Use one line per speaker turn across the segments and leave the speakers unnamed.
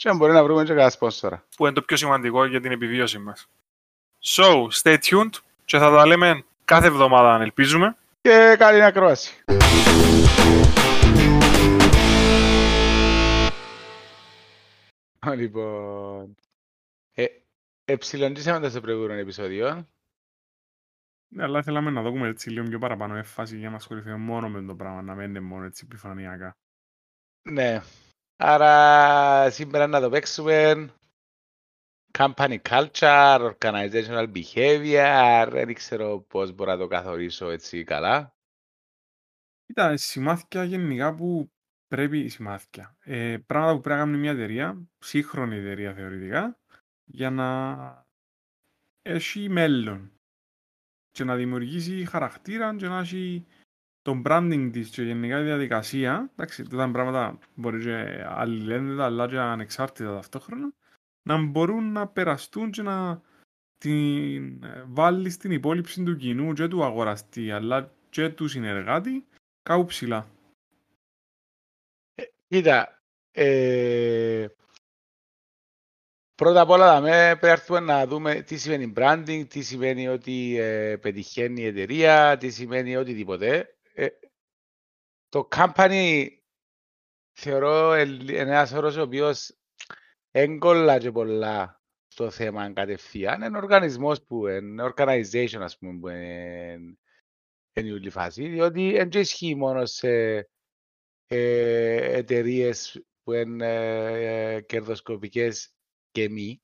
Και αν μπορεί να βρούμε και κανένα σπόνσορα.
Που είναι το πιο σημαντικό για την επιβίωση μας. So, stay tuned και θα τα λέμε κάθε εβδομάδα αν ελπίζουμε.
Και καλή ακρόαση. Λοιπόν, ε, εψιλοντήσαμε τα σε προηγούμενο επεισόδιο.
Ναι, αλλά θέλαμε να δούμε έτσι λίγο πιο παραπάνω έφαση για να ασχοληθούμε μόνο με το πράγμα, να μένει μόνο έτσι επιφανειακά.
Ναι, άρα σήμερα να το παίξουμε company culture, organizational behavior, δεν ξέρω πώς μπορώ να το καθορίσω έτσι καλά.
Κοίτα, σημάδια γενικά που πρέπει, σημάδια, ε, πράγματα που πρέπει να κάνει μια εταιρεία, σύγχρονη εταιρεία θεωρητικά, για να έχει μέλλον και να δημιουργήσει χαρακτήρα και να έχει το branding της και γενικά η διαδικασία, εντάξει, αυτά τα πράγματα μπορεί και αλληλένδετα αλλά και ανεξάρτητα ταυτόχρονα, να μπορούν να περαστούν και να την βάλει στην υπόλοιψη του κοινού και του αγοραστή αλλά και του συνεργάτη κάπου ψηλά.
Κοίτα, ε, πρώτα απ' όλα με πρέπει να δούμε τι σημαίνει branding, τι σημαίνει ότι ε, πετυχαίνει η εταιρεία, τι σημαίνει οτιδήποτε. Ε, το company θεωρώ ένας όρος ο οποίος έγκολα και πολλά στο θέμα κατευθείαν. Είναι οργανισμός που είναι organization ας πούμε που είναι, είναι η όλη φάση, διότι δεν ισχύει μόνο σε ε, εταιρείες που είναι ε, κερδοσκοπικές και μη.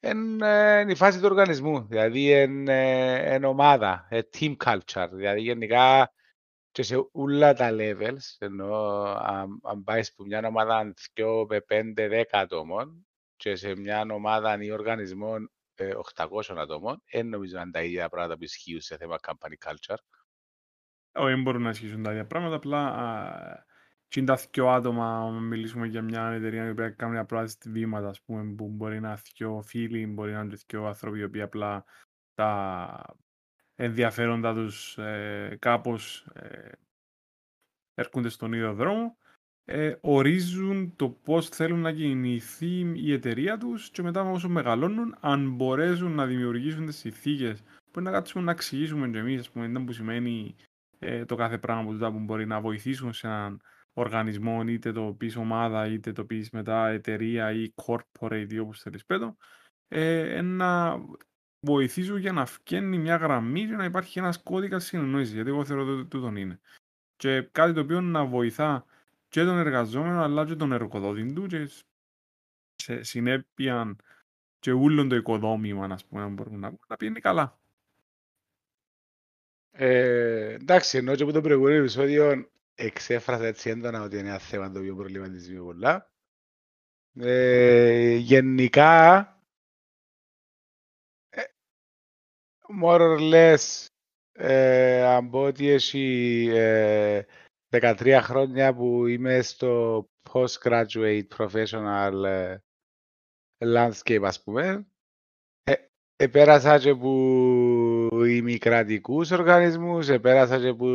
Είναι η φάση του οργανισμού, δηλαδή είναι, είναι ομάδα, είναι team culture, δηλαδή γενικά και σε όλα τα levels, ενώ αν, αν πάεις από μια ομάδα 2 με 5-10 ατόμων και σε μια ομάδα ή οργανισμό 800 ατόμων, δεν νομίζω να είναι τα ίδια πράγματα που ισχύουν σε θέμα company culture.
Όχι, δεν μπορούν να ισχύσουν τα ίδια πράγματα, απλά και είναι τα δυο άτομα, αν μιλήσουμε για μια εταιρεία που κάνει απλά βήματα, ας πούμε, που μπορεί να είναι δυο φίλοι, μπορεί να είναι δυο άνθρωποι, οι οποίοι απλά τα ενδιαφέροντα τους ε, κάπως ε, έρχονται στον ίδιο δρόμο, ε, ορίζουν το πώς θέλουν να κινηθεί η εταιρεία τους και μετά όσο μεγαλώνουν, αν μπορέσουν να δημιουργήσουν τις συνθήκες. Που να κάτσουμε να εξηγήσουμε και εμείς, ας πούμε, που σημαίνει ε, το κάθε πράγμα που, που μπορεί να βοηθήσουν σε έναν οργανισμό, είτε το πεις ομάδα, είτε το πεις μετά εταιρεία ή corporate ή όπως θέλεις πέτω, ε, να βοηθήσουν για να φτιάξει μια γραμμή και να υπάρχει ένας κώδικας συνεννόησης, γιατί εγώ θεωρώ ότι τούτον είναι. Και κάτι το οποίο να βοηθά και τον εργαζόμενο αλλά και τον εργοδότη του και σε συνέπεια και ούλον το οικοδόμημα, να πούμε, να μπορούμε να, να πιένει καλά.
Ε, εντάξει, ενώ και από το προηγούμενο επεισόδιο εξέφρασα έτσι έντονα ότι είναι ένα θέμα το οποίο προβληματίζει με πολλά. Ε, γενικά, more or less, ε, αν πω ότι έχει ε, 13 χρόνια που είμαι στο postgraduate professional ε, landscape, ας πούμε, Επέρασα και από ημικρατικούς οργανισμούς, επέρασα και από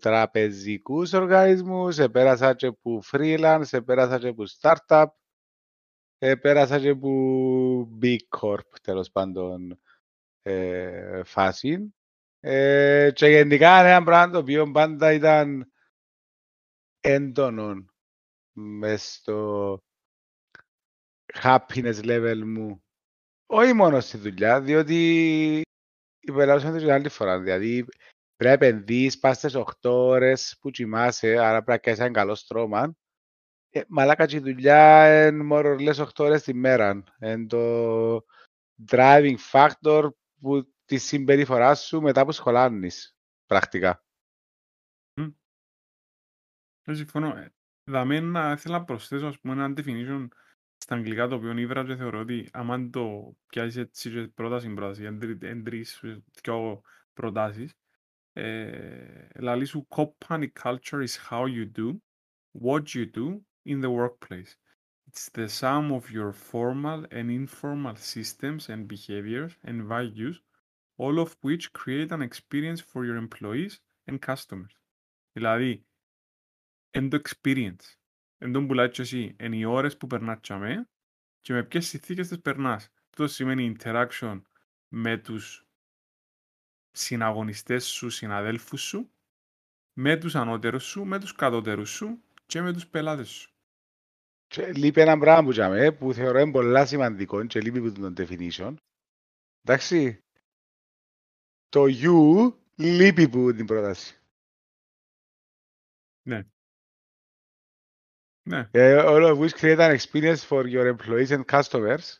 τραπεζικούς οργανισμούς, επέρασα και από freelance, επέρασα και από startup, επέρασα και από big corp, τέλος πάντων, ε, φάση. Ε, και γενικά είναι ένα πράγμα το οποίο πάντα ήταν έντονο μες στο happiness level μου όχι μόνο στη δουλειά, διότι υπεράσσονται την άλλη φορά. Δηλαδή, πρέπει να επενδύεις, πας στις 8 ώρες που κοιμάσαι, άρα πρέπει να κάνεις ένα καλό στρώμα. Ε, μαλάκα και η δουλειά είναι μόνο λες 8 ώρες τη μέρα. Είναι το driving factor που τη συμπεριφορά σου μετά που σχολάνεις, πρακτικά.
Δεν συμφωνώ. Δηλαδή, ήθελα να προσθέσω, ας πούμε, ένα definition στα αγγλικά το οποίο ήβρα και θεωρώ ότι άμα το πιάσεις έτσι και πρόταση πρόταση, εν τρεις, δυο προτάσεις, ε, λαλεί σου company culture is how you do what you do in the workplace. It's the sum of your formal and informal systems and behaviors and values, all of which create an experience for your employees and customers. Δηλαδή, εν το experience, εν τον πουλάει και εσύ, εν οι ώρες που περνάς τσαμέ και με ποιες συνθήκες τις περνάς. Αυτό σημαίνει interaction με τους συναγωνιστές σου, συναδέλφους σου, με τους ανώτερους σου, με τους κατώτερους σου και με τους πελάτες σου.
Και λείπει ένα πράγμα που, τζαμε, που θεωρώ είναι πολλά σημαντικό και λείπει από τον definition. Εντάξει. Το you λείπει από την πρόταση.
Ναι. Ναι.
Uh, all of which create an experience for your employees and customers.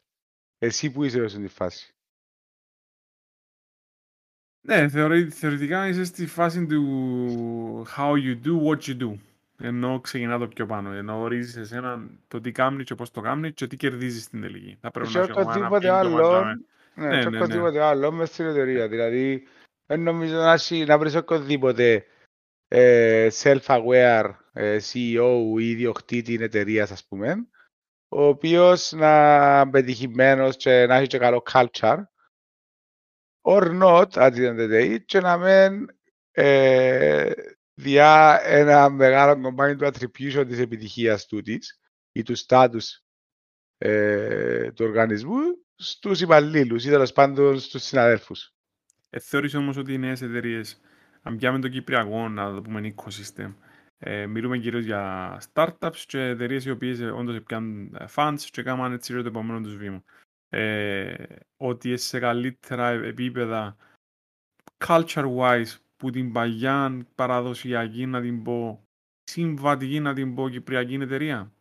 Εσύ που είσαι στην φάση.
Ναι, θεωρη, θεωρητικά είσαι στη φάση του how you do what you do. Ενώ ξεκινά το πιο πάνω. Ενώ ορίζεις εσένα το τι κάνει και πώς το κάνει και τι κερδίζεις στην τελική. Θα πρέπει
Και
να έχει
οτιδήποτε άλλο, ναι,
Ναι,
και
ναι,
οτιδήποτε άλλο μες στην εταιρεία. Δηλαδή, δεν νομίζω να, έχει- να βρεις οποιοδήποτε ε, self-aware ε, CEO ή ιδιοκτήτη εταιρείας, ας πούμε, ο οποίος να είναι πετυχημένος και να έχει και καλό culture, or not, at the end of the day, και να μην ε, διά ένα μεγάλο κομμάτι του attribution της επιτυχίας τούτης ή του status ε, του οργανισμού στους υπαλλήλους ή τέλος πάντων στους συναδέλφους.
Ε, θεωρείς όμως ότι οι νέες εταιρείες, αν πιάμε το κυπριακό, να το πούμε ecosystem, ε, μιλούμε κυρίως για startups και εταιρείες οι οποίες ε, όντως πιάνουν ε, funds και κάνουν έτσι το επόμενο τους βήμα. Ε, ότι σε καλύτερα επίπεδα culture-wise που την παγιά παραδοσιακή να την πω συμβατική να την πω κυπριακή εταιρεία.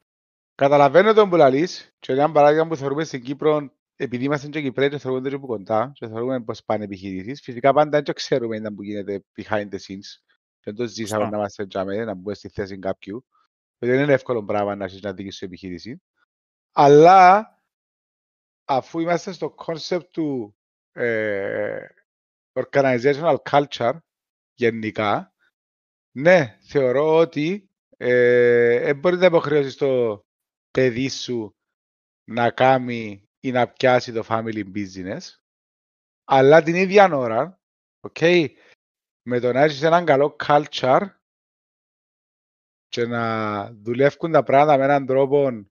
Καταλαβαίνω τον που λαλείς και ένα παράδειγμα που θεωρούμε στην Κύπρο επειδή είμαστε και Κυπρέοι και θεωρούμε το από κοντά και θεωρούμε πώς πάνε επιχειρήσεις, φυσικά πάντα δεν ξέρουμε ήταν που γίνεται behind the scenes. Δεν το ζήσαμε
Σωστά.
να είμαστε τζάμε, να μπούμε στη θέση κάποιου. Δεν είναι εύκολο πράγμα να έχεις να δείξεις σου επιχείρηση. Αλλά αφού είμαστε στο concept του ε, organizational culture γενικά, ναι, θεωρώ ότι ε, δεν μπορεί να υποχρεώσει το παιδί σου να κάνει ή να πιάσει το family business, αλλά την ίδια ώρα, okay, με το να έχεις έναν καλό culture και να δουλεύουν τα πράγματα με έναν τρόπο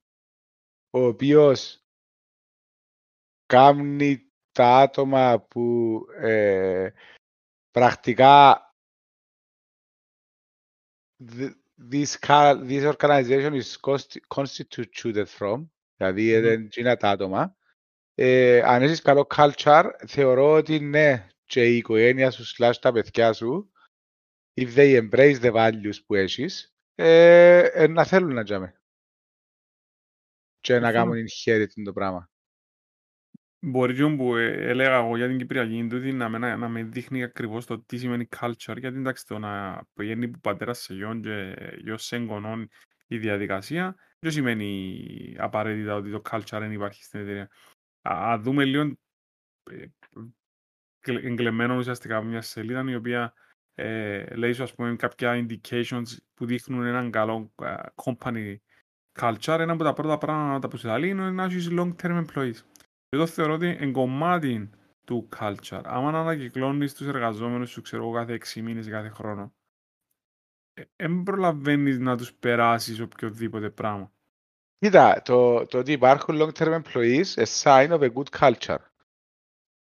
ο οποίος κάνει τα άτομα που ε, πρακτικά th- this, ca- this organization is consti- constituted from, δηλαδή
Μμμ.
δεν είναι τα άτομα, ε, αν έχεις καλό culture, θεωρώ ότι ναι, και η οικογένεια σου slash τα παιδιά σου, if they embrace the values που έχεις, ε, ε, να θέλουν να τζάμε. Και να
Συμφωνώ.
κάνουν inherit το πράγμα.
Μπορεί και που ε, έλεγα εγώ για την Κυπριακή τούτη να με, να με δείχνει ακριβώς το τι σημαίνει culture γιατί εντάξει το να πηγαίνει που πατέρα σε γιον και γιος σε εγγονών η διαδικασία δεν σημαίνει απαραίτητα ότι το culture δεν υπάρχει στην εταιρεία. Α, α δούμε λίγο ε, εγκλε- εγκλεμμένο ουσιαστικά από μια σελίδα η οποία ε, λέει σου ας πούμε κάποια indications που δείχνουν έναν καλό ε, company culture. Ένα από τα πρώτα πράγματα που σου λέει είναι να έχεις long term employees. Εγώ θεωρώ ότι είναι κομμάτι του culture. Άμα να ανακυκλώνεις τους εργαζόμενους σου, ξέρω εγώ, κάθε 6 μήνες ή κάθε χρόνο, δεν προλαβαίνεις να τους περάσεις οποιοδήποτε πράγμα.
Κοίτα, το, το ότι υπάρχουν long-term employees is a sign of a good culture.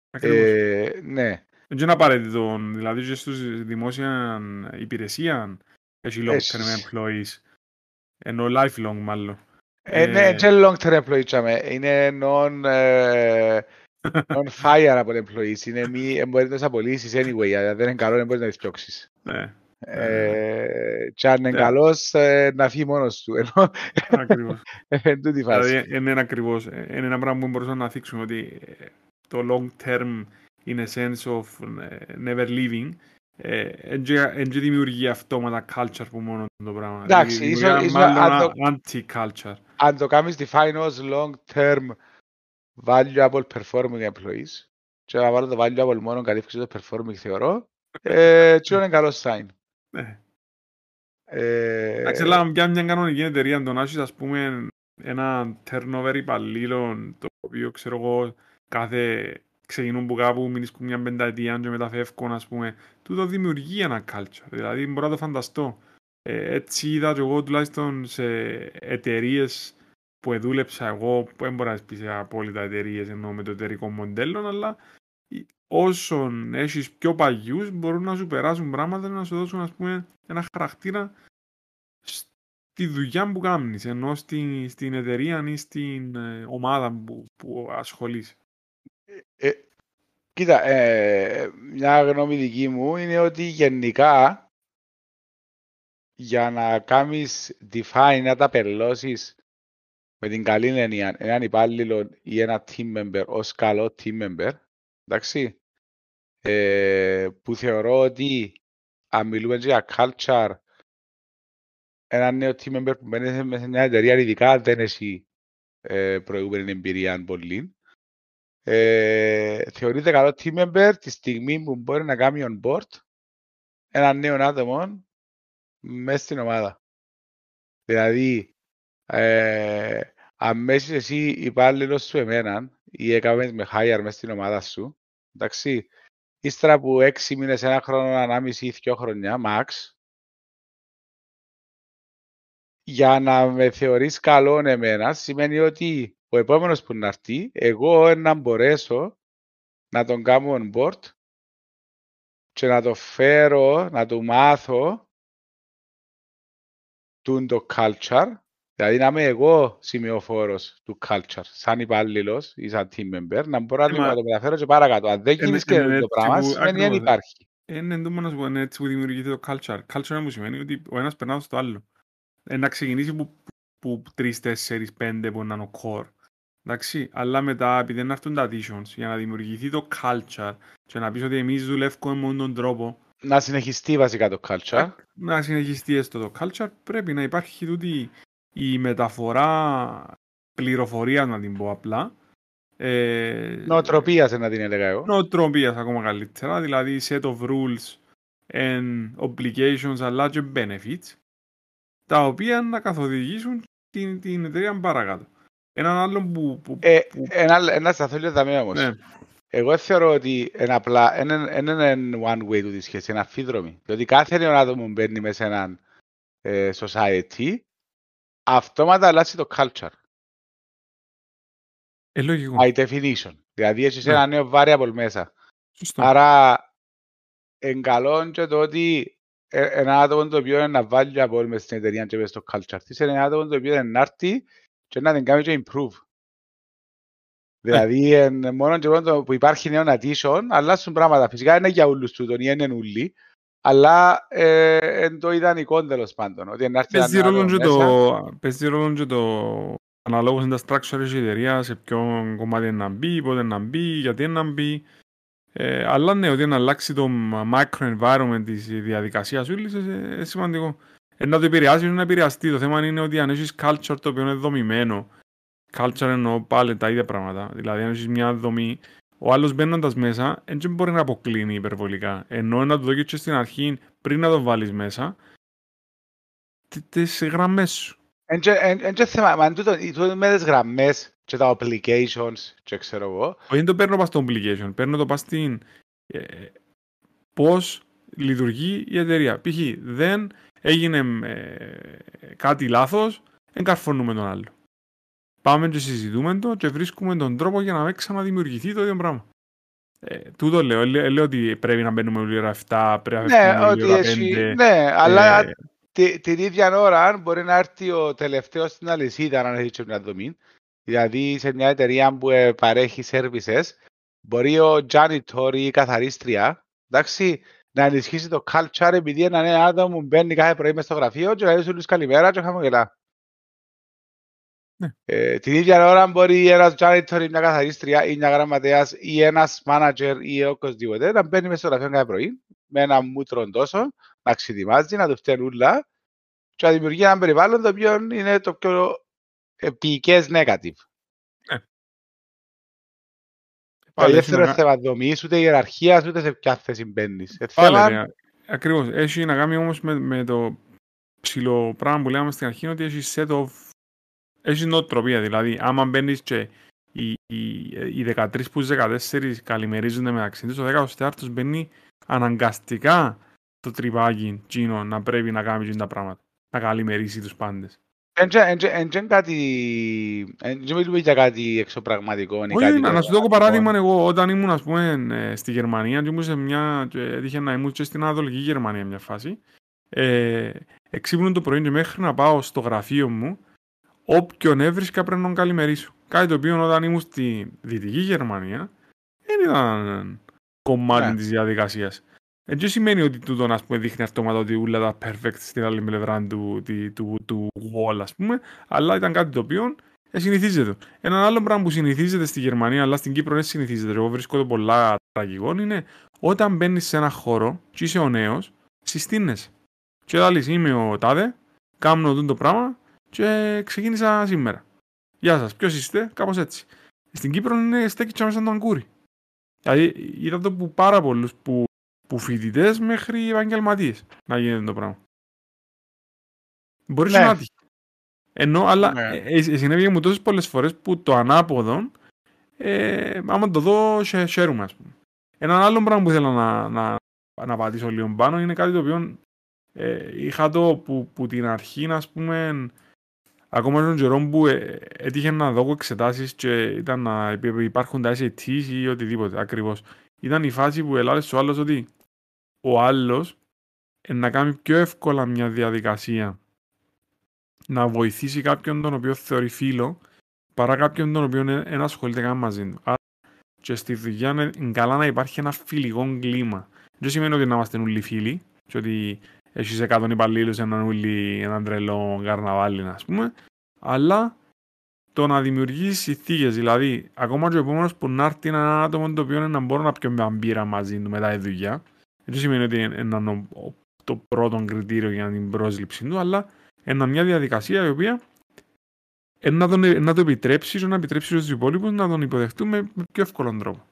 Ακριβώς.
Ε, ναι,
Δεν είναι απαραίτητο, δηλαδή και στους δημόσια υπηρεσία έχει long-term
Έχεις.
employees, ενώ lifelong μάλλον.
Ε, ναι,
Ε,
και long-term employee τσάμε. Είναι non, ε, non-fireable employees. Είναι μη, ε, μπορείς να τις απολύσεις anyway. Αν δεν είναι καλό, δεν μπορείς να τις διώξεις.
Ναι,
Ε, και αν είναι
Ναι.
καλός, ε, να φύγει μόνος του. Ενώ,
ακριβώς.
εν τούτη φάση.
Δηλαδή είναι ένα ακριβώς, ε, είναι ένα πράγμα που μπορούσαμε να θίξουμε ότι ε, το long term in a sense of ε, never leaving δεν δημιουργεί αυτόματα culture που μόνο το πράγμα.
Εντάξει,
Δημιουργεί
ίσως- ίσως
μάλλον
αν
ένα
το-
anti-culture.
αν το κάνεις define ως long term valuable performing employees και να βάλω το valuable μόνο καλύφθηκε το performing θεωρώ, ε, τι είναι καλό sign.
Ναι.
Ε,
Εντάξει, αλλά πια μια κανονική εταιρεία το να έχεις, ας πούμε, ένα turnover υπαλλήλων, το οποίο, ξέρω εγώ, κάθε ξεκινούν που κάπου μείνεις μια πενταετία και μετά φεύγουν, ας πούμε, τούτο δημιουργεί ένα culture. Δηλαδή, μπορώ να το φανταστώ. Ε, έτσι είδα και εγώ τουλάχιστον σε εταιρείες που δούλεψα εγώ, που δεν μπορώ να πεις σε απόλυτα εταιρείες εννοώ με το εταιρικό μοντέλο, αλλά όσων έχεις πιο παγιούς μπορούν να σου περάσουν πράγματα να σου δώσουν ας πούμε ένα χαρακτήρα στη δουλειά που κάνεις ενώ στην, στην εταιρεία ή στην ε, ομάδα που, που ασχολείσαι.
Ε, κοίτα, ε, μια γνώμη δική μου είναι ότι γενικά για να κάνεις define, να τα πελώσεις με την καλή έννοια έναν υπάλληλο ή ένα team member ως καλό team member, εντάξει, ε, που θεωρώ ότι αν μιλούμε για culture, ένα νέο team member που μπαίνει μέσα σε μια εταιρεία, ειδικά αν δεν έχει ε, προηγούμενη εμπειρία πολύ, ε, θεωρείται καλό team member τη στιγμή που μπορεί να κάνει on board ένα νέο άτομο μέσα στην ομάδα. Δηλαδή, ε, αν μέσα εσύ υπάλληλος σου εμένα ή έκαμες με hire μέσα στην ομάδα σου, εντάξει, ύστερα από έξι μήνες, ένα χρόνο, ανάμιση ή δυο χρονιά, max, για να με θεωρείς καλό εμένα, σημαίνει ότι ο επόμενος που να έρθει, εγώ να μπορέσω να τον κάνω on board και να το φέρω, να του μάθω του το culture, δηλαδή να είμαι εγώ σημειοφόρος του culture, σαν υπάλληλος ή σαν team member, να μπορώ
Ε, μα-
να το μεταφέρω και παρακάτω. Αν δεν
Είναι-
γίνεις και
είναι
το
έτσι
πράγμα,
που-
σημαίνει δεν
ακριβώς, ε.
υπάρχει.
Είναι εντούμο να σου πω, είναι έτσι που δημιουργείται το culture. Culture είναι που σημαίνει ότι ο ένας περνά στο άλλο. Ε, να ξεκινήσει που, που 3, 4, 5 που να είναι ο core. Εντάξει, αλλά μετά επειδή να έρθουν τα additions για να δημιουργηθεί το culture και να πεις ότι εμείς δουλεύουμε με τον τρόπο
Να συνεχιστεί βασικά το culture.
να συνεχιστεί έστω το culture πρέπει να υπάρχει τούτη η μεταφορά πληροφορίας να την πω απλά ε,
Νοοτροπίας να την έλεγα εγώ.
νοοτροπίας ακόμα καλύτερα, δηλαδή set of rules and obligations αλλά και benefits, τα οποία να καθοδηγήσουν την, την εταιρεία παρακάτω. Έναν άλλο που... που,
Ε,
που
ένα, ένα σταθό λίγο δαμέ όμως.
ναι,
Εγώ θεωρώ ότι είναι απλά είναι είναι one way του τη σχέση, είναι αφίδρομη. Διότι κάθε νέο άτομο που μπαίνει μέσα σε έναν ε, society, αυτόματα αλλάζει το culture,
ε, λογικό.
by definition. Δηλαδή έχεις
Ναι.
ένα νέο variable μέσα.
Σωστό.
Άρα, εγκαλών και το ότι ε, ένα άτομο το οποίο είναι να βάλει από όλη μες στην εταιρεία και μες στο culture της, είναι ένα άτομο το οποίο είναι να έρθει και να την κάνει και improve. Δηλαδή, εν, μόνο και μόνο το που υπάρχει νέο addition, αλλάσουν πράγματα. Φυσικά είναι για όλους τούτον ή είναι ούλοι, αλλά ε, είναι το ιδανικό τέλος πάντων. Ότι να έρθει
Παίζει
ένα
ρόλο
άτομο
και
μέσα.
το, παίζει ρόλο και το αναλόγως είναι τα structure της εταιρείας, σε ποιο κομμάτι είναι να μπει, πότε να μπει, γιατί είναι να μπει. Ε, αλλά ναι, ότι να αλλάξει το micro environment της διαδικασίας σου είναι ε, σημαντικό. Ε, να το επηρεάσει, να επηρεαστεί. Το θέμα είναι ότι αν έχεις culture το οποίο είναι δομημένο, culture εννοώ πάλι τα ίδια πράγματα. Δηλαδή, αν έχεις μια δομή, ο άλλος μπαίνοντας μέσα, δεν μπορεί να αποκλίνει υπερβολικά. Ενώ να το δω και στην αρχή, πριν να το βάλεις μέσα, τε- τις γραμμές σου.
Εν και- εν- εν και θέμα, μα τούτο, τούτο με τις γραμμές και τα applications και ξέρω εγώ,
Όχι, δεν το παίρνω πας στο application, παίρνω το πας στην ε, πώς λειτουργεί η εταιρεία. Π.χ. δεν έγινε ε, κάτι λάθος, εγκαρφωνούμε τον άλλο. Πάμε και συζητούμε το και βρίσκουμε τον τρόπο για να μην ξαναδημιουργηθεί το ίδιο πράγμα. Ε, τούτο λέω, λέω, λέω ότι πρέπει να μπαίνουμε όλη ώρα 7, πρέπει να
Ναι,
φεύγουμε όλη
ότι
ώρα
έχει,
5.
ναι, αλλά
ε,
τη- την ίδια ώρα μπορεί να έρθει ο τελευταίος στην αλυσίδα αν έχει και μια δομή. Δηλαδή σε μια εταιρεία που ε, παρέχει services, μπορεί ο janitor ή η καθαρίστρια, εντάξει, να ενισχύσει το culture επειδή ένα νέο άτομο που μπαίνει κάθε πρωί μες στο γραφείο και λέει σου καλημέρα και χαμογελά.
Ναι.
Ε, την ίδια ώρα μπορεί ένας janitor ή μια καθαρίστρια ή μια γραμματέας ή ένας manager ή οποιοσδήποτε να μπαίνει μες στο γραφείο κάθε πρωί με ένα μούτρο τόσο, να ξετοιμάζει, να το φταίνει ούλα και να δημιουργεί ένα περιβάλλον το οποίο είναι το πιο επικές negative.
Πάλι
Δεν
έχει
θέλω
να-
θέμα δομής, ούτε ιεραρχίας, ούτε σε ποια θέση μπαίνεις. Ε,
Πάλι,
θέμα-
ρε, ακριβώς. Έχει να κάνει όμως με, με το ψηλό πράγμα που λέμε στην αρχή ότι έχεις set of... Έχεις νοοτροπία, δηλαδή άμα μπαίνεις και οι, οι, οι 13 που 14 καλημερίζονται μεταξύ τους, ο 14ος μπαίνει αναγκαστικά το τρυπάκι τσίνο να πρέπει να κάνει τα πράγματα. Να καλημερίσει τους πάντες.
Εν τζε- εν τζε- εν τζε κάτι... εν τζε μιλούμε για κάτι εξωπραγματικό. ή
Όχι,
κάτι
να, να σου δώσω
πραγματικό.
παράδειγμα εγώ όταν ήμουν ας πούμε ε, στη Γερμανία και ήμουν σε μια, και έτυχε να ήμουν και στην Ανατολική Γερμανία μια φάση ε, εξύπνουν το πρωί και μέχρι να πάω στο γραφείο μου όποιον έβρισκα πρέπει να τον καλημερίσω. Κάτι το οποίο όταν ήμουν στη Δυτική Γερμανία δεν ήταν κομμάτι
Ναι.
της διαδικασίας. Δεν και σημαίνει ότι τούτο ας πούμε, δείχνει αυτόματα ότι όλα τα perfect στην άλλη πλευρά του, του, του, του wall, ας πούμε, αλλά ήταν κάτι το οποίο ε, συνηθίζεται. Ένα άλλο πράγμα που συνηθίζεται στη Γερμανία, αλλά στην Κύπρο δεν συνηθίζεται, εγώ βρίσκω το πολλά τραγικό, είναι όταν μπαίνεις σε ένα χώρο και είσαι ο νέος, συστήνεσαι. Και θα είμαι ο τάδε, κάνω αυτό το πράγμα και ξεκίνησα σήμερα. Γεια σας, ποιος είστε, κάπως έτσι. Στην Κύπρο είναι στέκει και μέσα στον αγκούρι. Δηλαδή είδα το που πάρα πολλούς που, που φοιτητές μέχρι επαγγελματίες να γίνεται το πράγμα. Μπορείς
Ναι.
να τύχει. Ενώ, αλλά
Ναι.
ε, ε, συνέβη μου τόσες πολλές φορές που το ανάποδο, ε, άμα το δω, σε χαίρομαι, ας πούμε. Ένα άλλο πράγμα που ήθελα να, να, να πατήσω λίγο πάνω είναι κάτι το οποίο ε, είχα το που, που την αρχή, ας πούμε, ακόμα στον καιρό που ε, έτυχε να δω εξετάσεις και ήταν να υπ- υπάρχουν τα SATs ή οτιδήποτε ακριβώς. Ήταν η φάση που ελάλε ο άλλος ότι ο άλλος να κάνει πιο εύκολα μια διαδικασία να βοηθήσει κάποιον τον οποίο θεωρεί φίλο παρά κάποιον τον οποίο δεν ασχολείται καν μαζί του. Άρα και στη δουλειά είναι καλά να υπάρχει ένα φιλικό κλίμα. Δεν σημαίνει ότι να είμαστε όλοι φίλοι και ότι έχεις 100 υπαλλήλους έναν ούλι, έναν τρελό καρναβάλι, ας πούμε, αλλά το να δημιουργήσεις συνθήκες, δηλαδή ακόμα και ο επόμενος που να έρθει είναι ένα άτομο το οποίο είναι να μπορώ να πιω μια μπύρα μαζί του μετά τη δουλειά. Δεν σημαίνει ότι είναι ένα- ο- το πρώτο κριτήριο για την πρόσληψη του, αλλά είναι μια διαδικασία η οποία ε, να, τον, ε, να το επιτρέψεις και να επιτρέψεις στους υπόλοιπους να τον υποδεχτούμε με πιο εύκολο τρόπο.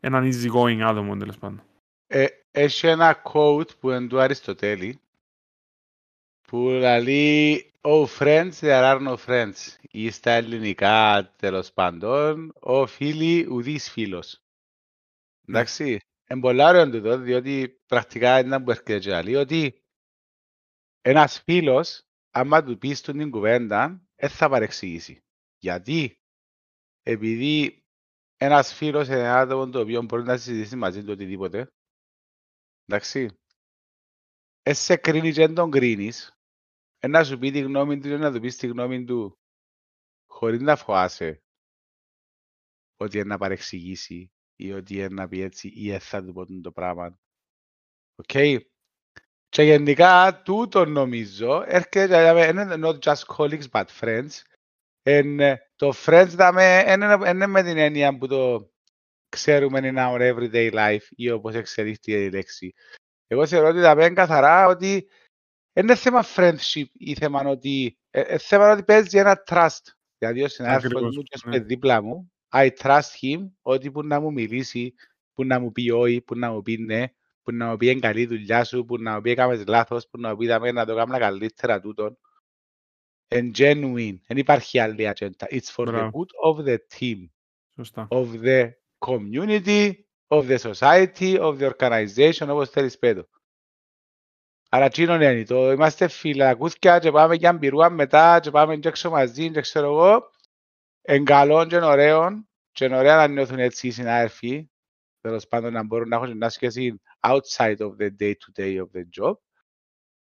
Έναν easy going άτομο τέλος πάντων.
Ε, έχει ένα quote που είναι του Αριστοτέλη που λέει Oh friends, there are no friends. Ή στα ελληνικά τέλος πάντων, ο φίλοι ουδής φίλος. Εντάξει, είναι πολύ ωραίο τούτο, διότι πρακτικά είναι που έρχεται και λέει ότι ένας φίλος, άμα του πεις του την κουβέντα, δεν θα παρεξηγήσει. Γιατί; Επειδή ένας φίλος είναι ένα άτομο το οποίο μπορεί να συζητήσει μαζί του οτιδήποτε, Εντάξει. Ε, σε κρίνει και δεν τον κρίνεις. Ε, να σου πει τη γνώμη του ή να του πεις τη γνώμη του χωρίς να φοάσαι ότι είναι να παρεξηγήσει ή ότι είναι να πει έτσι ή ε, θα του πω το πράγμα. Οκ. Και γενικά τούτο νομίζω έρχεται για μέ- είναι not just colleagues but friends. Εν, ε, το friends δαμε είναι είναι με την έννοια που το ξέρουμε in our everyday life ή όπως εξελίχθηκε η λέξη. Εγώ θεωρώ ότι εν πεντακάθαρα ότι δεν είναι θέμα friendship ή θέμα ότι, ε, ε, θέμα ότι παίζει ένα trust. Δηλαδή ο συνάδελφος
Ακριβώς,
μου και
ναι.
ναι. δίπλα μου, I trust him ότι που να μου μιλήσει, που να μου πει όχι, που να μου πει ναι, που να μου πει είναι καλή δουλειά σου, που να μου πει έκαμες λάθος, που να μου πει «Δαμε, να το κάνω καλύτερα τούτον. And genuine. Δεν υπάρχει άλλη ατζέντα. It's for the
Μπράβο.
good of the team
Σωστά.
of the community, of the society, of the organization, όπως θέλεις πέτω. Άρα τσίνο είναι το, είμαστε φυλακούθκια και πάμε για μπυρούα μετά και πάμε και έξω μαζί και ξέρω εγώ. Εν καλό και εν ωραίο και εν ωραία να νιώθουν έτσι οι συνάδελφοι. Τέλος πάντων να μπορούν να έχουν μια σχέση outside of the day to day of the job.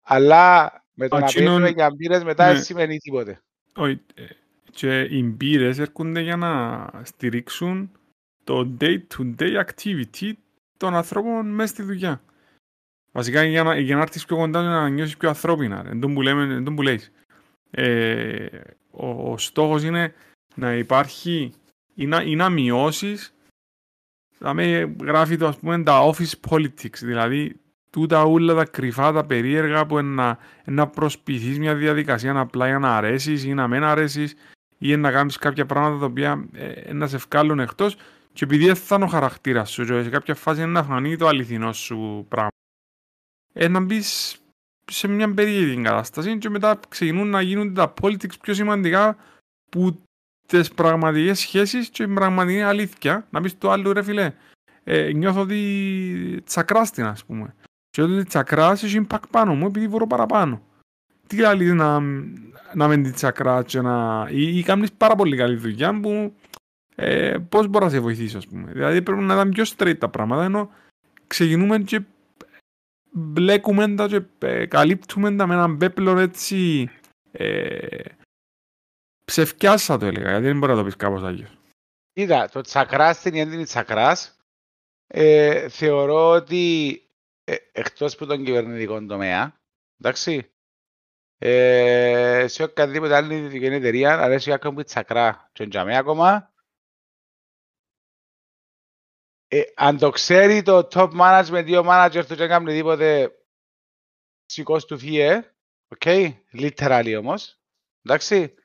Αλλά με το
Α,
να
τσίνον-
παίζουμε για μπύρες μετά
ναι.
δεν σημαίνει τίποτε.
Όχι, ε, και οι μπύρες έρχονται για να στηρίξουν το day-to-day activity των ανθρώπων μέσα στη δουλειά. Βασικά για να, για να έρθεις πιο κοντά και να νιώσεις πιο ανθρώπινα. Εν τόν που, λέμε, εν τόν που λέεις. Ε, ο, ο στόχος είναι να υπάρχει ή να, ή να μειώσεις δηλαδή γράφει το ας πούμε τα office politics δηλαδή τούτα όλα τα κρυφά, τα περίεργα που να, να προσποιηθείς μια διαδικασία απλά για να αρέσεις ή να μην αρέσεις ή να κάνεις κάποια πράγματα τα οποία ε, να σε βγάλουν εκτός και επειδή δεν θα είναι ο χαρακτήρας σου και σε κάποια φάση να φανεί το αληθινό σου πράγμα. Ε, να μπεις σε μια περίεργη κατάσταση και μετά ξεκινούν να γίνονται τα politics πιο σημαντικά που τις πραγματικές σχέσεις και την πραγματική αλήθεια. Να πεις το άλλο ρε φίλε, ε, νιώθω ότι τσακράστην ας πούμε. Και ότι τσακράς έχει impact πάνω μου επειδή βρω παραπάνω. Τι άλλη να, να μην την τσακράς και να... ή, ή κάνεις πάρα πολύ καλή δουλειά που ε, πώς μπορώ να σε βοηθήσω ας πούμε. Δηλαδή πρέπει να ήταν πιο straight τα πράγματα ενώ ξεκινούμε και μπλέκουμε τα και ε, καλύπτουμε τα με έναν πέπλο έτσι ε, ψευκιάσα το έλεγα γιατί δεν μπορεί να το πεις κάπως άγιος.
Είδα, το τσακράς στην έντυνη τσακράς ε, θεωρώ ότι ε, εκτός από τον κυβερνητικό τομέα, εντάξει, ε, σε οποιαδήποτε άλλη ιδιωτική εταιρεία αρέσει ακόμα που τσακρά και τζαμέ ακόμα. Ε, αν το ξέρει το top management ή ο manager του και έκανε τίποτε σηκώς του φύε, οκ, okay, literally όμως, εντάξει,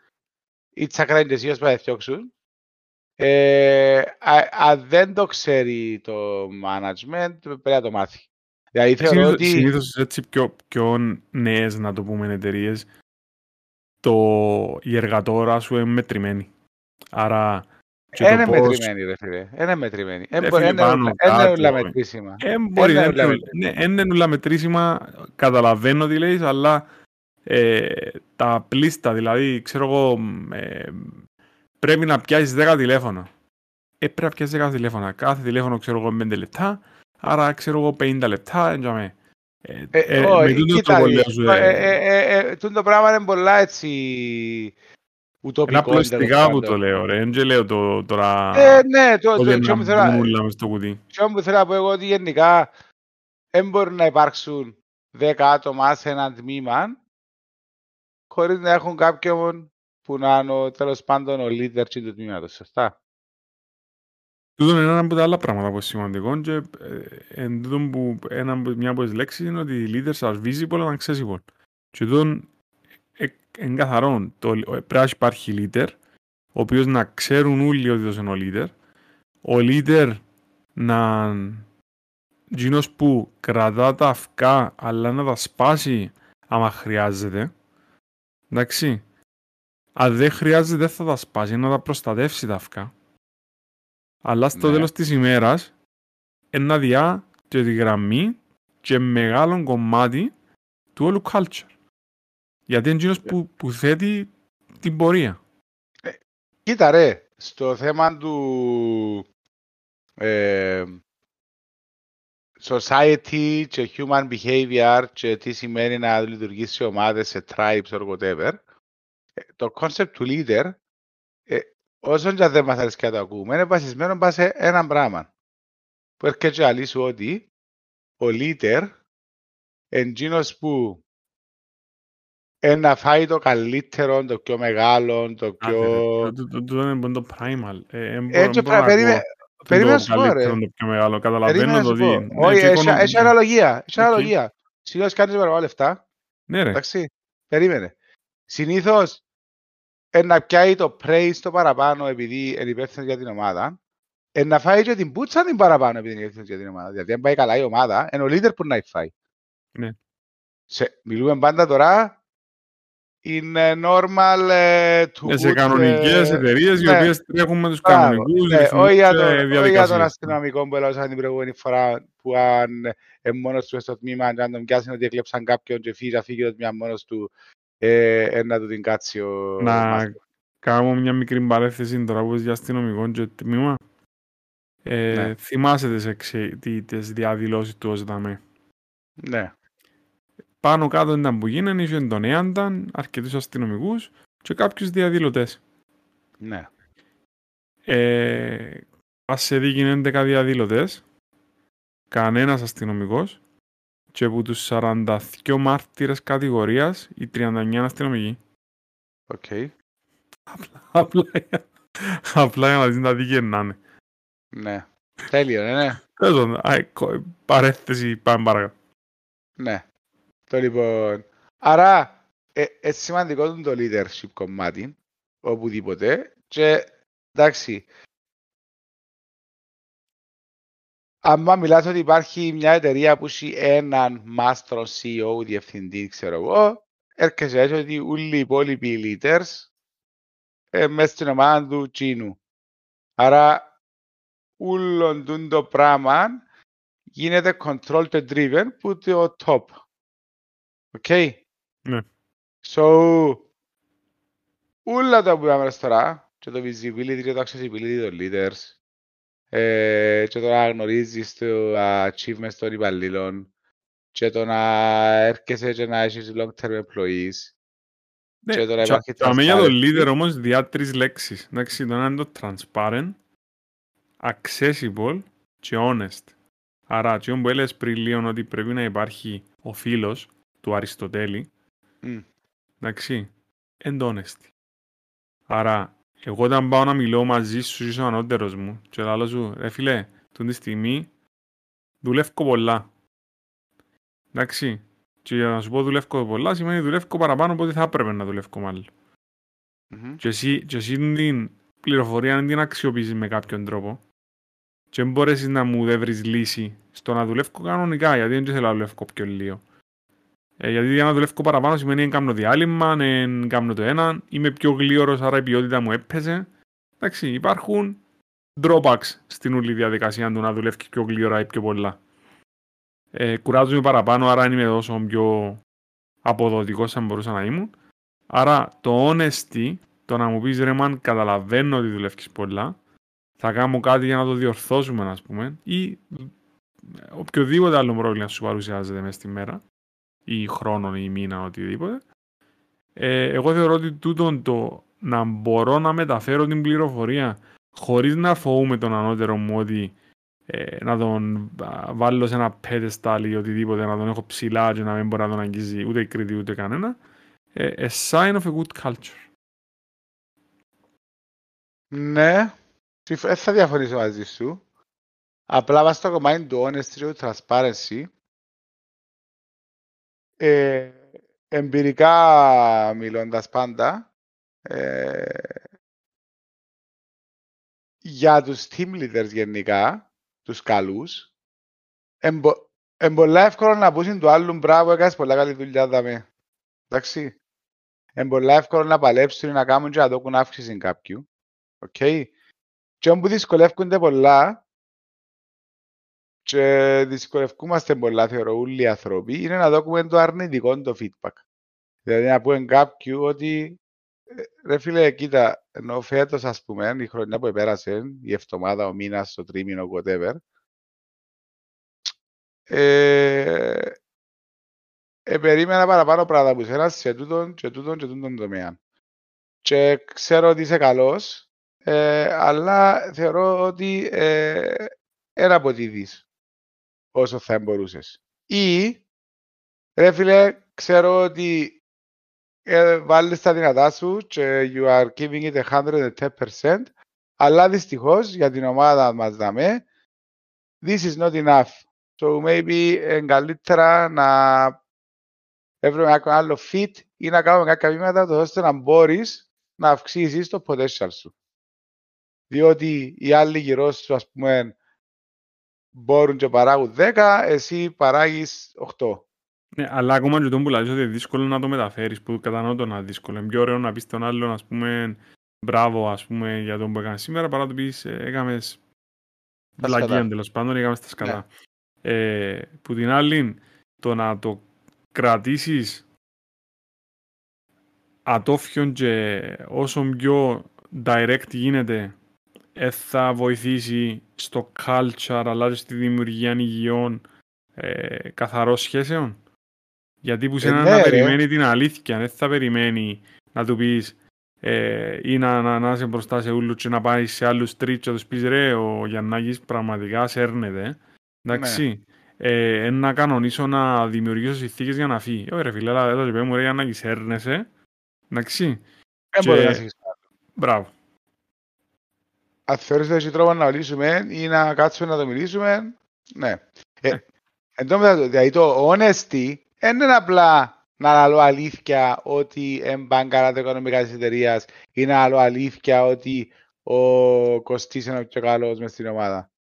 η τσακρά είναι εσύ ως πάει διώξουν. Ε, αν δεν το ξέρει το management, πρέπει να το μάθει. Δηλαδή θεωρώ
Συνήθως,
ότι...
συνήθως έτσι πιο, πιο νέες να το πούμε εταιρείες, το, η εργατόρα σου είναι μετρημένη. Άρα και
Είναι
το πώς...
μετρημένη ρε φίλε, είναι μετρημένη.
Ρε
Δεν μπορεί-
φίλε,
Είναι
πάνω
είναι
κάτω,
όλα
ε.
μετρήσιμα.
Ε, μπορεί,
Ένα
δεν
ούλα
είναι-
μετρήσιμα.
ναι, είναι ούλα μετρήσιμα, καταλαβαίνω τι λέεις, αλλά ε, τα πλήστα, δηλαδή, ξέρω εγώ, ε, πρέπει να πιάσεις 10 τηλέφωνα. Ε, πρέπει να πιάσεις 10 τηλέφωνα. Κάθε τηλέφωνο, ξέρω εγώ, 5 λεπτά, άρα, ξέρω εγώ, 50 λεπτά, εντιαμε. Ε,
Ε,
ε,
όχι,
με τούτο
κοίτα,
το λέω σου,
ε,
ε,
ε, ε, ε, τούτο το πράγμα είναι πολλά έτσι
είναι
ουτοπικό.
απλοιστικά
τέλος
που το
πάντων.
λέω, ρε. Δεν λέω το τώρα
Ε, ναι, το,
ότι
το,
είναι
το,
να
το, θέλω-
μπουν όλα μες στο κουτί.
το που θέλω να πω εγώ ότι γενικά δεν μπορούν να υπάρξουν 10 άτομα σε ένα τμήμα χωρίς να έχουν κάποιον που να είναι ο, τέλος πάντων ο leader τους τμήματος, σωστά;
Τούτο είναι ένα από τα άλλα πράγματα που είναι σημαντικό και ε, εν τούτον που ένα, από- μια από τις λέξεις είναι ότι οι leaders are visible and accessible. Και τούτον ε, εν καθαρόν το, ε, πρέπει να υπάρχει leader ο οποίος να ξέρουν όλοι ότι αυτό είναι ο leader. Ο leader να γίνος που κρατά τα αυκά αλλά να τα σπάσει άμα χρειάζεται. Εντάξει. Αν δεν χρειάζεται δεν θα τα σπάσει, να τα προστατεύσει τα αυκά. Αλλά στο
Ναι.
τέλος της ημέρας ένα διά και τη γραμμή και μεγάλο κομμάτι του όλου culture. Γιατί είναι εκείνος που, που θέτει την πορεία.
Κοίτα ρε, στο θέμα του ε, society και human behavior και τι σημαίνει να λειτουργήσει σε ομάδες, σε tribes or whatever, ε, το concept του leader, ε, όσον και αν δεν μας αρέσει και να το ακούμε, είναι βασισμένο πάνω σε ένα πράγμα. Που έρχεται και λαλεί σου ότι ο leader είναι εκείνος που ε, να φάει το καλύτερο, το πιο μεγάλο, το πιο...
Τούτο είναι το primal. Ε, εν
Ε,
μπορώ-
και
μπορώ να
περίμενε-
πω
περίμενε να
το
σου πω, ρε.
καλύτερο, το πιο μεγάλο.
Περίμενε
Καταλαβαίνω
να
το
σου
τι.
πω.
Ναι,
Όχι,
και
έχει-
οικονομικά.
έχει αναλογία. Έχει
Οκ.
αναλογία. Συνήθως κάνεις παραπάνω λεφτά.
Ναι ρε.
Εντάξει, περίμενε. Συνήθως ε, να πιάει το praise το παραπάνω επειδή είναι υπεύθυνος για την ομάδα. Ε, να φάει και την πούτσα την παραπάνω επειδή είναι υπεύθυνος για την ομάδα. Δηλαδή, αν πάει καλά η ομάδα, είναι ο leader που να έχει φάει.
Ναι.
Σε, μιλούμε πάντα τώρα είναι normal ε, to
Ε, Σε
put,
κανονικές
ε,
εταιρείες οι
ναι.
οποίες τρέχουν με τους
Μπράβο.
κανονικούς
Ναι,
ρυθμούς
όχι για
και
το- όχι για τον
διαδικασίες.
αστυνομικό που έλαβαν την προηγούμενη φορά που αν είναι μόνος τους στο τμήμα και αν τον πιάσουν ότι έκλεψαν κάποιον και φύγει, να φύγει το τμήμα μόνος του ε, ε, να του την κάτσει ο
Να
μάστορ.
κάνω μια μικρή παρέθεση τώρα που είσαι για αστυνομικό και τμήμα. Ε,
Ναι.
Θυμάσαι τις, εξε... τι- τις διαδηλώσεις του ΟΣΔΑΜΕ;
Ναι,
Πάνω κάτω ήταν που γίνανε, είχε τον Έανταν, αρκετούς αστυνομικούς και κάποιους διαδηλωτές.
ναι.
Ε, ας σε δει 11 διαδηλωτές, κανένας αστυνομικός και από τους 42 μάρτυρες κατηγορίας οι 39 είναι αστυνομικοί.
Οκ.
Απλά, απλά για να δεις τα τι γεννάνε.
Ναι. Τέλειο, ναι, ναι.
Τέλος πάντων, α, κο- παρέθεση, πάμε παρακάτω.
Ναι. Το λοιπόν. Άρα, ε, ε, σημαντικό το leadership κομμάτι, οπουδήποτε. Και εντάξει, Αν μιλάς ότι υπάρχει μια εταιρεία που έχει έναν μάστρο CEO, διευθυντή, ξέρω εγώ, έρχεσαι έτσι ότι όλοι οι υπόλοιποι leaders ε, μέσα στην ομάδα του τζείνου. Άρα, όλον το πράγμα γίνεται controlled and driven που το top. Οκ.
Ναι.
So, όλα τα που είπαμε τώρα, και το visibility και το accessibility των leaders, ε, και το να γνωρίζεις το achievements των υπαλλήλων και το να έρχεσαι και να έχεις long-term employees
Ναι,
και το να
και-
υπάρχει
και αμέ για το
transparency.
leader όμως διά τρεις λέξεις. Εντάξει, το ένα είναι το transparent, accessible και honest. Άρα, τι που έλεγες πριν λίγο ότι πρέπει να υπάρχει ο φίλος του Αριστοτέλη,
Μμ.
εντάξει, and honesty. Άρα, εγώ όταν πάω να μιλώ μαζί σου, είσαι ο ανώτερος μου και λέω σου, ρε φίλε, τούτη τη στιγμή δουλεύω πολλά. Εντάξει, και για να σου πω δουλεύω πολλά σημαίνει δουλεύω παραπάνω από ό,τι θα έπρεπε να δουλεύω μάλλον.
Μμμ.
Και εσύ, και εσύ την πληροφορία να την αξιοποιήσεις με κάποιον τρόπο και δεν μπορέσεις να μου δεν βρεις λύση στο να δουλεύω κανονικά, γιατί δεν θέλω να δουλεύω πιο λίγο. Ε, γιατί για να δουλεύω παραπάνω σημαίνει να κάνω διάλειμμα, να κάνω το ένα, είμαι πιο γλίωρος, άρα η ποιότητα μου έπαιζε. Εντάξει, υπάρχουν drawbacks στην όλη διαδικασία του να δουλεύεις πιο γλίωρα ή πιο πολλά. Ε, κουράζομαι παραπάνω, άρα είμαι τόσο πιο αποδοτικός σαν μπορούσα να ήμουν. Άρα το honesty, το να μου πεις ρε man, καταλαβαίνω ότι δουλεύεις πολλά, θα κάνω κάτι για να το διορθώσουμε, ας πούμε, ή οποιοδήποτε άλλο πρόβλημα σου παρουσιάζεται μέσα στη μέρα, ή χρόνο ή μήνα, οτιδήποτε. Ε, εγώ θεωρώ ότι τούτο το να μπορώ να μεταφέρω την πληροφορία χωρίς να φοβούμαι τον ανώτερο μου ότι ε, να τον α, βάλω σε ένα pedestal ή οτιδήποτε, να τον έχω ψηλά και να μην μπορεί να τον αγγίζει ούτε η κριτή ούτε κανένα, ε, a sign of a good culture.
Ναι, συμφ- δεν θα διαφωνήσω μαζί σου. Απλά βάσει στο κομμάτι του honesty και του transparency, ε, εμπειρικά μιλώντας πάντα, ε, για τους team leaders γενικά, τους καλούς, είναι πολλά εύκολο να πούσιν του άλλου μπράβο, έκανες πολλά καλή δουλειά δαμε. Εντάξει. Είναι πολλά εύκολο να παλέψουν ή να κάνουν και να δώκουν αύξηση κάποιου. Οκ. Και όπου δυσκολεύκονται πολλά και δυσκολευκούμαστε πολλά θεωρώ όλοι οι άνθρωποι είναι να δώκουμε το αρνητικό το feedback. Δηλαδή να πούμε κάποιου ότι ε, ρε φίλε κοίτα ενώ φέτος ας πούμε η χρονιά που επέρασε η εβδομάδα, ο μήνας, το τρίμηνο, whatever ε, ε, περίμενα παραπάνω πράγματα που σένα σε τούτον και τούτον και τούτον τομέα. Και ξέρω ότι είσαι καλός, ε, αλλά θεωρώ ότι ε, ένα αποτίδεις όσο θα μπορούσες. Ή, ρε φίλε, ξέρω ότι ε, βάλεις τα δυνατά σου και you are giving it 110%, αλλά δυστυχώς για την ομάδα μας δαμε, this is not enough. So maybe είναι καλύτερα να βρούμε κάποιο άλλο fit ή να κάνουμε κάποια βήματα τόσο ώστε να μπορείς να αυξήσεις το potential σου. Διότι οι άλλοι γύρω σου, ας πούμε, μπορούν και παράγουν 10, εσύ παράγεις 8.
Ναι, αλλά ακόμα και τον που λάζεις ότι είναι δύσκολο να το μεταφέρεις, που κατανοώ το να είναι δύσκολο. Είναι πιο ωραίο να πεις τον άλλον, ας πούμε, μπράβο, ας πούμε, για τον που έκανες σήμερα, παρά να του πεις, ε, έκαμες
Τα
βλακία,
σκατά.
τέλος πάντων, έκαμες τα σκατά. Ε, που την άλλη, το να το κρατήσεις ατόφιον και όσο πιο direct γίνεται, ε, θα βοηθήσει στο culture αλλά και στη δημιουργία υγιών ε, καθαρών σχέσεων. Γιατί που σε
Ε,
ένα
ναι,
να
ρε.
περιμένει την αλήθεια, δεν θα περιμένει να του πεις ε, ή να, να, να είσαι μπροστά σε όλους και να πάει σε άλλους τρεις και να τους πεις ρε ο Γιαννάκης πραγματικά σέρνεται. Εντάξει. Ε, εν να κανονίσω να δημιουργήσω συνθήκες για να φύγει. Όχι ρε φίλε, έλα, έλα και πέ μου ρε Γιαννάκη σέρνεσαι. Εντάξει.
Δεν
Και-
μπορεί να ζήσεις.
Μπράβο.
Αν θεωρείς ότι έχει τρόπο να μιλήσουμε ή να κάτσουμε να το μιλήσουμε, ναι. Ε, Εν τω μεταξύ, δηλαδή το honesty δεν είναι απλά να λέω αλήθεια ότι εμπαγκάρα τα οικονομικά της εταιρείας ή να λέω αλήθεια ότι ο Κωστής είναι ο πιο καλός μες στην ομάδα.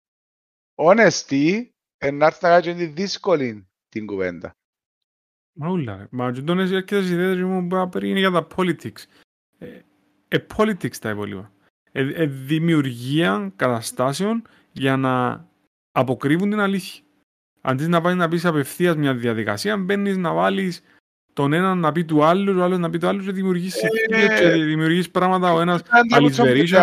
Honesty είναι να έρθεις να κάνεις τη δύσκολη την κουβέντα.
Μα ούλα, ρε. Μα και τον έτσι αρκετές ιδέες μου που πριν είναι για τα politics. Ε, ε, politics τα υπόλοιπα. Ε, ε, δημιουργία καταστάσεων για να αποκρύβουν την αλήθεια. Αντί να πάει να πεις απευθείας μια διαδικασία, μπαίνεις να βάλεις τον έναν να πει του άλλου, ο άλλος να πει του άλλου και δημιουργείς συνθήκες και δημιουργείς πράγματα ο ένας αλυσβερίσιο.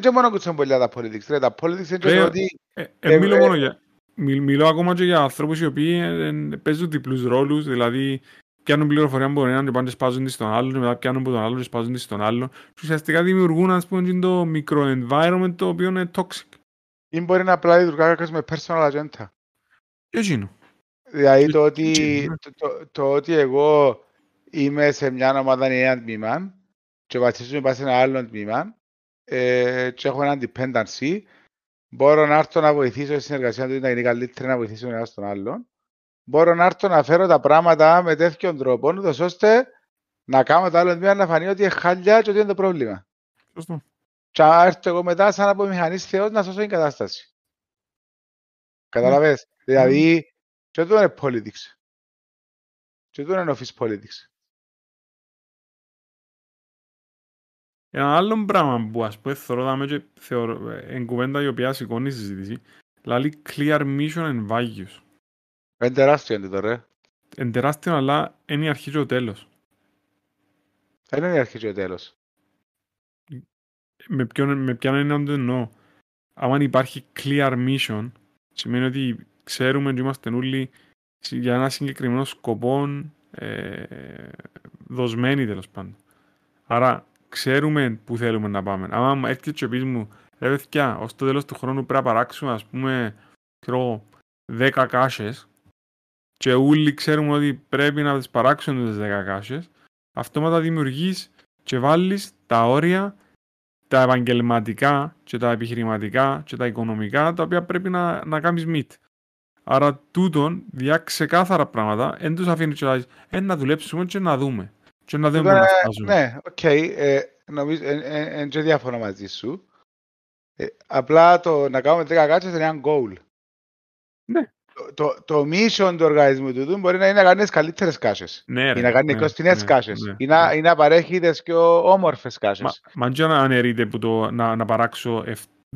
Δεν μόνο κουτσομπολιά τα politics, ρε, τα politics είναι και ότι...
Ε, ε, μιλώ μόνο για... Μιλ, μιλώ ακόμα και για ανθρώπους οι οποίοι ε, ε, παίζουν διπλούς ρόλους, δηλαδή πιάνουν πληροφορία από τον έναν και πάνε σπάζουν τη στον άλλον και μετά πιάνουν από τον άλλον και σπάζουν τη στον άλλον και ουσιαστικά δημιουργούν ας πούμε το micro-environment το οποίο είναι toxic.
Ή μπορεί να απλά λειτουργά κάποιος με personal agenda.
Και εκείνο.
Δηλαδή το ότι, το, το, το ότι εγώ είμαι σε μια ομάδα ή ένα τμήμα και βασίζομαι πάνω σε ένα άλλο τμήμα ε, και έχω ένα dependency μπορώ να έρθω να βοηθήσω στη συνεργασία του να είναι καλύτερη να βοηθήσω τον ένας στον άλλον μπορώ να έρθω να φέρω τα πράγματα με τέτοιον τρόπο ώστε να κάνω το άλλο τμήμα να φανεί ότι είναι χάλια και ότι είναι το πρόβλημα.
Σωστό.
Και να έρθω εγώ μετά σαν από μηχανής θεός να σώσω την κατάσταση. Καταλαβες; Mm. Δηλαδή, και αυτό είναι politics. Και αυτό είναι office politics.
Ένα άλλο πράγμα που ας πούμε θεωρώ δάμε και θεωρώ, εν κουβέντα η οποία σηκώνει η συζήτηση, λέει clear mission and values.
Είναι τεράστιο είναι το ρε.
Είναι τεράστιο αλλά είναι η αρχή και ο τέλος.
Δεν είναι η αρχή και ο τέλος.
Με ποιον, με ποιον είναι το εννοώ. Αν υπάρχει clear mission, σημαίνει ότι ξέρουμε ότι είμαστε όλοι για ένα συγκεκριμένο σκοπό ε, δοσμένοι τέλος πάντων. Άρα ξέρουμε που θέλουμε να πάμε. Άμα έρθει και πεις μου, ρε παιδιά, ως το τέλος του χρόνου πρέπει να παράξουμε, ας πούμε, ξέρω, 10 κάσες και όλοι ξέρουμε ότι πρέπει να τις παράξουμε τις 10 κάσες, αυτόματα δημιουργείς και βάλεις τα όρια, τα επαγγελματικά και τα επιχειρηματικά και τα οικονομικά, τα οποία πρέπει να, να κάνεις meet. Άρα τούτον, διά ξεκάθαρα πράγματα, δεν τους αφήνεις και να ε, να δουλέψουμε και να δούμε. Και να δούμε να φτάσουμε.
Ναι, οκ. Ε, νομίζω, είναι και διάφορα μαζί σου. Ε, απλά το να κάνουμε 10 κάτσες είναι ένα goal.
Ναι
το, το mission του οργανισμού του Doom μπορεί να είναι να κάνεις καλύτερες κάσες.
Ναι,
ή να κάνεις
ναι,
κοστινές
ναι,
κάσες.
Ναι,
ή, να,
ναι.
ή να παρέχει τι πιο όμορφες κάσες.
Μα, μα και να αναιρείται που το, να, να παράξω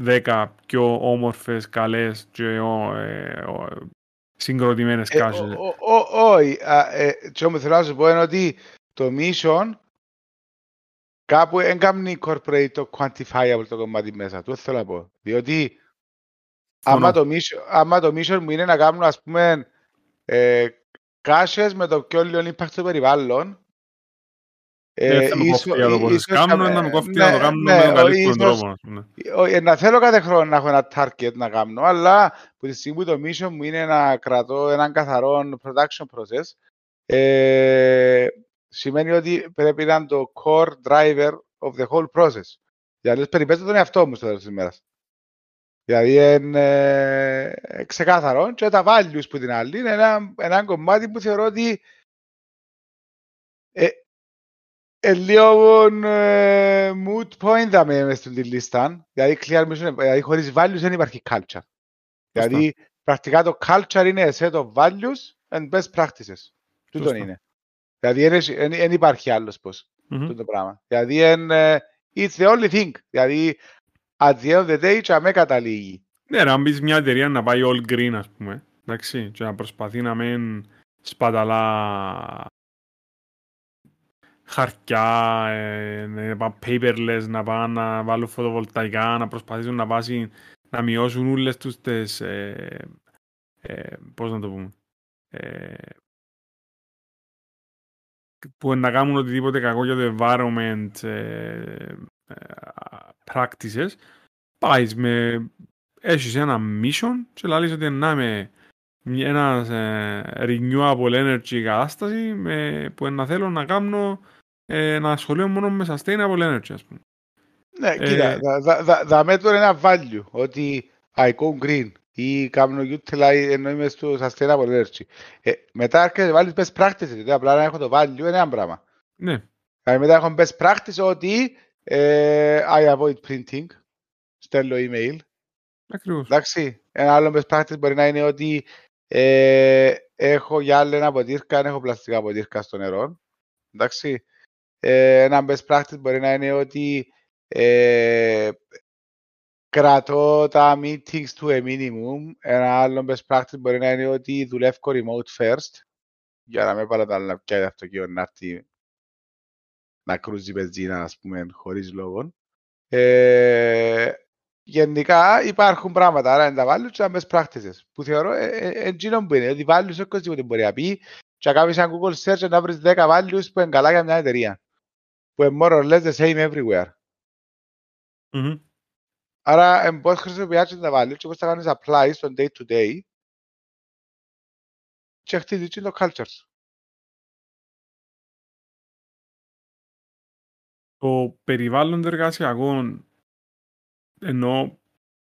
10 πιο όμορφες, καλές και ε, συγκροτημένες
ε,
κάσες.
Όχι. Ε, τι όμως θέλω να σου πω είναι ότι το mission κάπου δεν κάνει corporate το quantifiable το κομμάτι μέσα του. Θέλω να πω. Διότι άμα το, mission, άμα το mission μου είναι να κάνουμε ας πούμε ε, κάσες με το πιο λίγο impact στο περιβάλλον
Δεν θα με κόφτει για το πόσες κάνουν, να με κόφτει να το κάνουν με τον καλύτερο
ίσως-
τρόπο. ας πούμε.
όχι, να θέλω κάθε χρόνο να έχω ένα target να κάνω, αλλά που τη στιγμή που το mission μου είναι να κρατώ έναν καθαρό production process, ε, σημαίνει ότι πρέπει να είναι το core driver of the whole process. Για αλλιώς περιπέτω τον εαυτό μου στο τέλος της ημέρας. Δηλαδή είναι ε, ξεκάθαρο και τα values που την άλλη είναι ένα, ένα κομμάτι που θεωρώ ότι ε, ε, λίγο ε, mood point θα με μες στην λίστα. Δηλαδή, clear mission, δηλαδή χωρίς values δεν υπάρχει culture. Δηλαδή, πρακτικά το culture είναι a set of values and best practices. Τούτον
Σωστά.
είναι. Δηλαδή, δεν υπάρχει άλλος πώς
Μμμ.
το πράγμα. Δηλαδή, είναι, it's the only thing. Δηλαδή, at the end of the day, και αμέ καταλήγει.
Ναι, ρε, αν μπεις μια εταιρεία να πάει all green, ας πούμε, εντάξει, και να προσπαθεί να μην σπαταλά χαρτιά, ε, να πά paperless, να πάνε να βάλουν φωτοβολταϊκά, να προσπαθήσουν να, βάσει, να μειώσουν όλες τους τις, ε, ε, πώς να το πούμε, ε, που να κάνουν οτιδήποτε κακό για το environment ε, ε, practices, πάεις με έχεις ένα mission και λαλείς ότι να είμαι μια- ένας ε, renewable energy κατάσταση με, που να θέλω να κάνω ε, να ασχολούμαι μόνο με sustainable energy ας πούμε.
Ναι,
Ε,
κοίτα, δα- δα- δα- δα μέτω είναι ένα value, ότι I go green. ή κάνω utilize ενώ είμαι στο sustainable energy. Ε, μετά έρχεται να βάλεις best practices, δηλαδή απλά να έχω το value είναι ένα πράγμα.
Ναι.
Δηλαδή μετά έχω best practice ότι ε, I avoid printing, στέλνω email.
Ακριβώς.
Εντάξει, ένα άλλο best practice μπορεί να είναι ότι ε, έχω γυάλινα ποτήρκα, έχω πλαστικά ποτήρκα στο νερό. Εντάξει. Ε, ένα best practice μπορεί να είναι ότι ε, κρατώ τα meetings to a minimum. Ένα άλλο best practice μπορεί να είναι ότι δουλεύω remote first για να μην πάρω τα άλλα πια αυτοκίνητο να έρθει να κρούζει μπενζίνα, ας πούμε, χωρίς λόγο. Ε, γενικά υπάρχουν πράγματα, άρα είναι τα values και τα best practices, που θεωρώ εντζήνων ε, που είναι, ότι values όχι τίποτε μπορεί να πει και να κάνεις ένα Google search να βρεις 10 values που είναι καλά για μια εταιρεία, που είναι more or less the same everywhere.
Μμμ.
Άρα, ε, πώς χρησιμοποιήσεις τα values και πώς θα κάνεις apply στο day to day και χτίζεις και το culture σου.
Το περιβάλλον των εργασιακών ενώ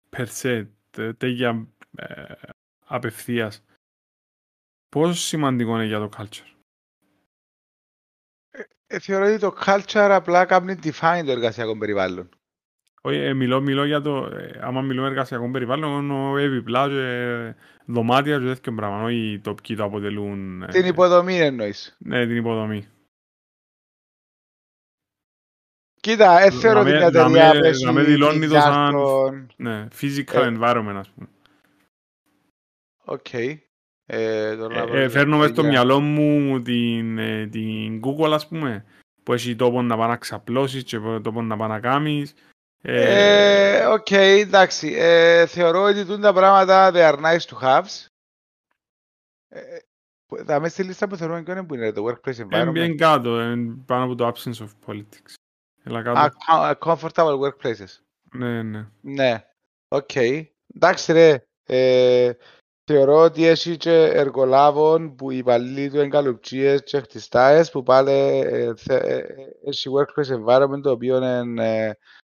per se, τε- τέτοια ε, απευθείας, πόσο σημαντικό είναι για το culture;
Ε, θεωρώ ότι το culture απλά κάνει define το εργασιακό περιβάλλον.
Όχι, ε, μιλώ, μιλώ για το, ε, άμα μιλούμε εργασιακό περιβάλλον, εννοώ επιπλά και ε, δωμάτια και τέτοιο πράγμα, όχι οι τοπικοί το αποτελούν. ε,
Την υποδομή εννοείς.
Ναι, την υποδομή.
Κοίτα, δεν θεωρώ
Να
ότι
με-
μια
να
εταιρεία
με-
πέσει
να με δηλώνεις το σαν-
χιλιάρτων.
Ναι, physical
Ε.
environment, ας πούμε.
Οκ. Ε, τώρα να
Ε,
βρω
ε,
την
φέρνω μες στο
για-
μυαλό μου την, ε, την Google, ας πούμε, που έχει τόπο να πάει να ξαπλώσεις και τόπο να πάει να κάνεις. Ε,
Ε, Οκ, εντάξει. Ε, θεωρώ ότι τούν τα πράγματα they are nice to have. Ε, που- Τα μέσα στη λίστα που θεωρούμε και είναι που είναι το workplace
ε,
environment.
μπαίνει κάτω, ε, πάνω από το absence of politics. Έλα
Α,
κάτω.
co- comfortable workplaces.
Ναι, ναι.
Ναι, οκ. Εντάξει ρε, ε, θεωρώ ότι έχει και εργολάβων που οι υπαλλήλοι του είναι καλουψίες και χτιστάες που πάλι ε, θε- ε, ε, έχει workplace environment το οποίο είναι ε,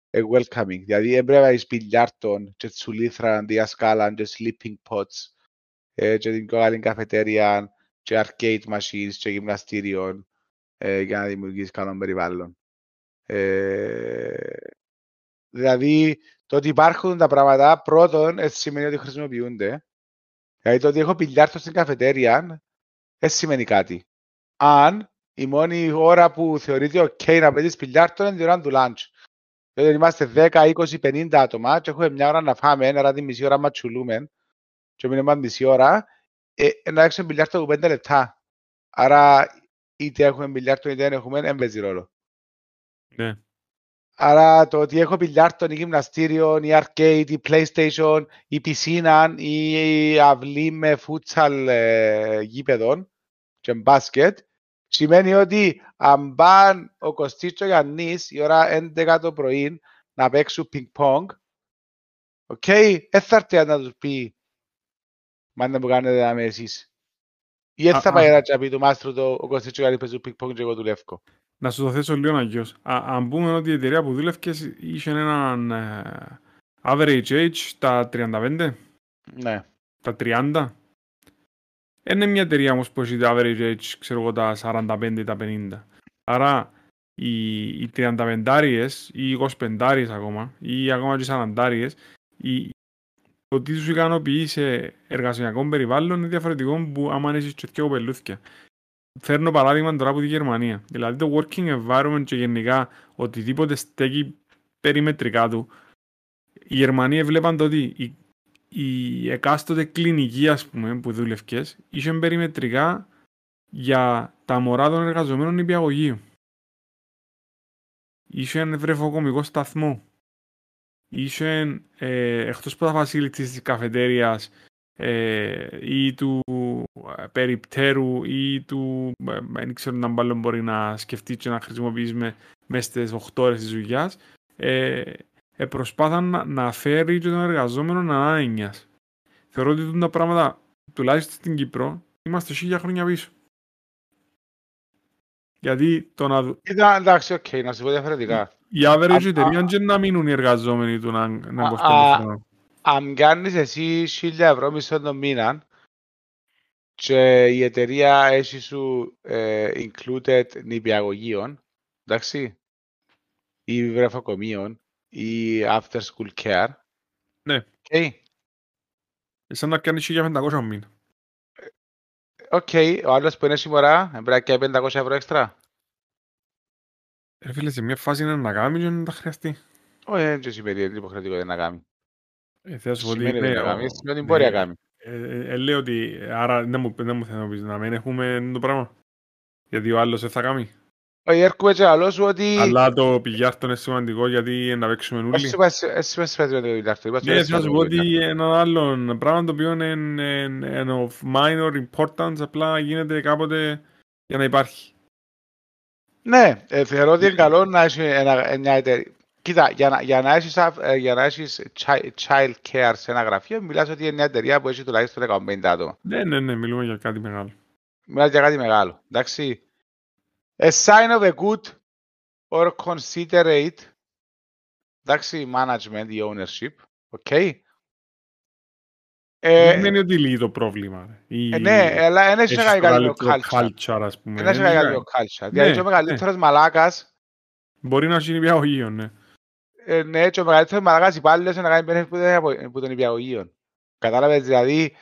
ε, welcoming. Δηλαδή έπρεπε να έχεις πιλιάρτον και τσουλήθρα αντί σκάλα και sleeping pods ε, και την πιο καλή καφετέρια και arcade machines και γυμναστήριων ε, για να δημιουργήσεις καλό περιβάλλον. Ε, δηλαδή, το ότι υπάρχουν τα πράγματα, πρώτον, έτσι σημαίνει ότι χρησιμοποιούνται. Δηλαδή, το ότι έχω πιλιάρτο στην καφετέρια, δεν σημαίνει κάτι. Αν η μόνη ώρα που θεωρείται ok να παίζεις πιλιάρτο είναι την ώρα του lunch. Δηλαδή, είμαστε 10, 20, 50 άτομα και έχουμε μια ώρα να φάμε, ένα τη μισή ώρα ματσουλούμε και μείνουμε μισή ώρα, ε, να έξω πιλιάρτο από 5 λεπτά. Άρα, είτε έχουμε πιλιάρτο είτε δεν έχουμε, δεν παίζει ρόλο.
Ναι.
Άρα το ότι έχω πιλιάρτον ή γυμναστήριο ή arcade ή playstation ή πισίνα ή αυλή με φούτσαλ ε, γήπεδων και μπάσκετ σημαίνει ότι αν πάνε ο Κωστής και ο Γιάννης η ώρα 11 το πρωί να παίξουν ping-pong οκ, δεν θα έρθει να τους πει μάνα που κάνετε να με εσείς ή δεν
Α,
θα
α.
πάει να τζιαι πει του μάστρου του ο Κωστής και ο Γιάννης παίζουν ping-pong και εγώ δουλεύω.
Να σου το θέσω λίγο αλλιώς. Α, αν πούμε ότι η εταιρεία που δούλευκες είχε έναν ε, average age τα 35,
Ναι.
τα 30. Είναι μια εταιρεία όμως που έχει τα average age, ξέρω εγώ, τα 45 ή τα 50. Άρα οι, οι 35 ή οι 25 ακόμα ή ακόμα και οι 40 οι, το τι τους ικανοποιεί σε εργασιακό περιβάλλον είναι διαφορετικό που άμα έχεις και δύο κοπελούθκια. Φέρνω παράδειγμα τώρα από τη Γερμανία. Δηλαδή το working environment και γενικά οτιδήποτε στέκει περιμετρικά του. Οι Γερμανοί βλέπαν το ότι η, η εκάστοτε κλινική ας πούμε που δούλευκες είχε περιμετρικά για τα μωρά των εργαζομένων νηπιαγωγείου. Είχε βρεφοκομικό σταθμό. Είχε ε, εκτός από τα facilities της καφετέριας ε, ή του ε, περιπτέρου ή του ε, δεν ξέρω να μπάλω μπορεί να σκεφτεί και να χρησιμοποιήσει με, μέσα στις 8 ώρες της δουλειάς ε, ε, προσπάθαν να, να φέρει και τον εργαζόμενο να είναι άνενιας. Θεωρώ ότι τα πράγματα τουλάχιστον στην Κύπρο είμαστε χίλια χρόνια πίσω. Γιατί το να, δου-
Ήταν εντάξει, οκ, να σου πω διαφορετικά.
η average
Α-
εταιρεία
α-
και να μείνουν οι εργαζόμενοι του να, να
Α-
25
α-
χρόνια.
Αν κάνεις εσύ 1000 ευρώ μισθό το μήνα και η εταιρεία έχει σου ε, included νηπιαγωγείον, εντάξει, ή βρεφοκομείον, ή after school care.
Ναι.
Okay.
Σαν να κάνεις 1500 μήνα.
Οκ, ο άλλος που είναι σήμερα πρέπει να κάνει 500 ευρώ έξτρα.
Ρε φίλε, σε μια φάση είναι να κάνει και να τα χρειαστεί.
Όχι, δεν και σημαίνει ότι είναι υποχρεωτικό να κάνει.
Ε, θέλω να σου πω ότι
Σημαίνει ότι
ναι,
να
ο-
κάνει, σημαίνει ότι μπορεί να
ναι,
κάνει.
ε, ε, ε, λέω ότι, άρα δεν μου, δεν μου θέλω να πεις να μην έχουμε το πράγμα. Γιατί ο άλλος δεν θα κάνει.
Όχι, έρχομαι και άλλο σου ότι...
Αλλά το πηγιάρτο είναι σημαντικό γιατί να παίξουμε όλοι.
Εσύ πας- εσύ πας σπέτει με το ηλάρτο. είπα στο
Ναι,
έτσι
θα σου
με
πω
το
ότι
ηλάρτο.
ένα άλλο πράγμα το οποίο είναι, είναι, είναι of minor importance, απλά γίνεται κάποτε για να υπάρχει.
Ναι, ε, θεωρώ ότι είναι καλό να έχει ένα, μια εταιρεία. Κοίτα, για να, για να έχεις, αφ- ε, για να έχεις chi- child care σε ένα γραφείο, μιλάς ότι είναι μια εταιρεία που έχει τουλάχιστον 150 άτομα.
Ναι, ναι, ναι, μιλούμε για κάτι μεγάλο.
Μιλάς για κάτι μεγάλο, εντάξει. A sign of a good or considerate, εντάξει, management ή ownership, ok.
Δεν
Ε,
σημαίνει ότι λύγει το πρόβλημα. ρε. Ή
ε, ναι, αλλά δεν έχει
έχεις
να κάνει
το
κάτι με το
καλύτερο
culture.
culture, ας πούμε.
Δεν έχει
Δεν
να κάνει
είναι
με το culture.
Ναι,
Δηλαδή, και ο
ναι.
μεγαλύτερος μαλάκας
Μπορεί να γίνει νηπιαγωγείο, ναι.
Ε, ναι, και ο μεγαλύτερος μαλάκας υπάλληλος είναι να κάνει benefit που δεν είναι από- που των υπηαγωγείων. Κατάλαβες, δηλαδή,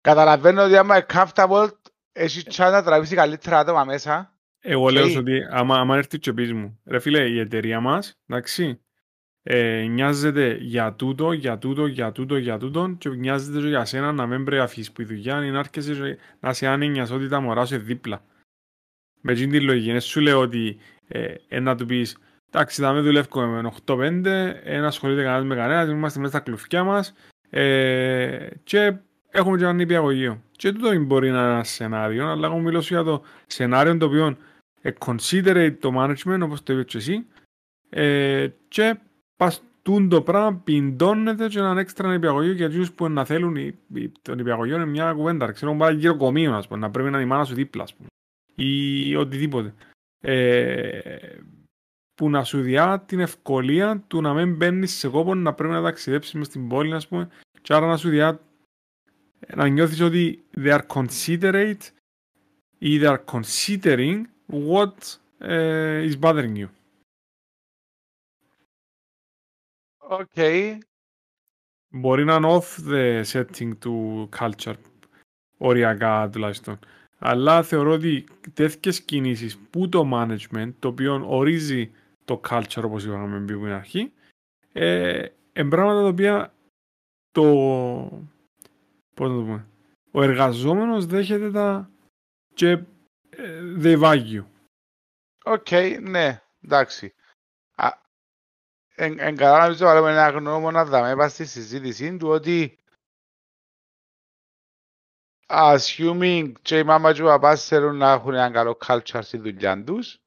καταλαβαίνω ότι άμα είναι comfortable, έχει chance να τραβήσει καλύτερα άτομα μέσα.
Εγώ λέω
Οκ.
σου ότι άμα, άμα έρθει και πεις μου, ρε φίλε, η εταιρεία μας, εντάξει, ε, νοιάζεται για τούτο, για τούτο, για τούτο, για τούτο και νοιάζεται και για σένα να μην πρέπει να αφήσεις που η δουλειά είναι να έρχεσαι και να σε άνοιας ότι τα μωρά σου είναι δίπλα. Με εκείνη τη λογική, δεν σου λέω ότι ε, ε, να του πεις εντάξει, θα με δουλεύουμε με 8-5, δεν ασχολείται κανένας με κανένας, είμαστε μέσα στα κλουφκιά μας ε, και έχουμε και έναν νηπιαγωγείο. Και τούτο μπορεί να είναι ένα σενάριο, αλλά εγώ μιλώ σου για το σενάριο το οποίο ε, considerate το management, όπως το είπες και εσύ, ε, και πας τούν το πράγμα πιντώνεται και έναν έξτρα νηπιαγωγείο για εκείνους που να θέλουν η- η- το νηπιαγωγείο είναι μια κουβέντα, ξέρω πάει γύρω κομείο, ας πούμε, να πρέπει να είναι η μάνα σου δίπλα, ας πούμε, ή οτιδήποτε. Ε, που να σου διά την ευκολία του να μην μπαίνεις σε κόπο να πρέπει να ταξιδέψεις μες στην πόλη, ας πούμε, και άρα να σου διά να νιώθεις ότι they are considerate ή they are considering what uh, is bothering you.
Οκ.
Μπορεί να είναι off the setting του culture, οριακά τουλάχιστον. Αλλά θεωρώ ότι τέτοιες κινήσεις που το management, το οποίο ορίζει το culture όπως είπαμε πριν από την αρχή, ε, είναι πράγματα τα οποία το, πώς να το πούμε, ο εργαζόμενος δέχεται τα και ε, they value.
Οκ, ναι, εντάξει. Α, Εν, εν καλά να πεις βάλουμε ένα γνώμονα δάμε είπα στη συζήτηση του ότι assuming και η μάμα και ο παπάς θέλουν να έχουν ένα καλό culture στη δουλειά τους ε, ε,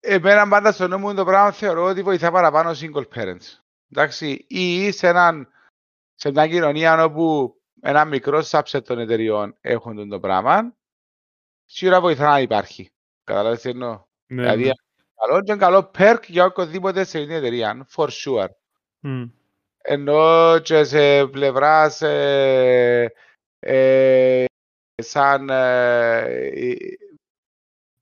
εμένα πάντα στο νόμο μου το πράγμα θεωρώ ότι βοηθά παραπάνω single parents. Εντάξει, ή σε, έναν, σε μια κοινωνία όπου ένα μικρό subset των εταιριών έχουν το πράγμα, σίγουρα βοηθά να υπάρχει. Καταλάβεις τι εννοώ;
Ναι,
Δηλαδή,
ναι.
καλό και καλό perk για οποιοδήποτε σε μια εταιρεία, for sure.
Μμ.
Ενώ και σε πλευράς ε, ε, σαν ε, ε,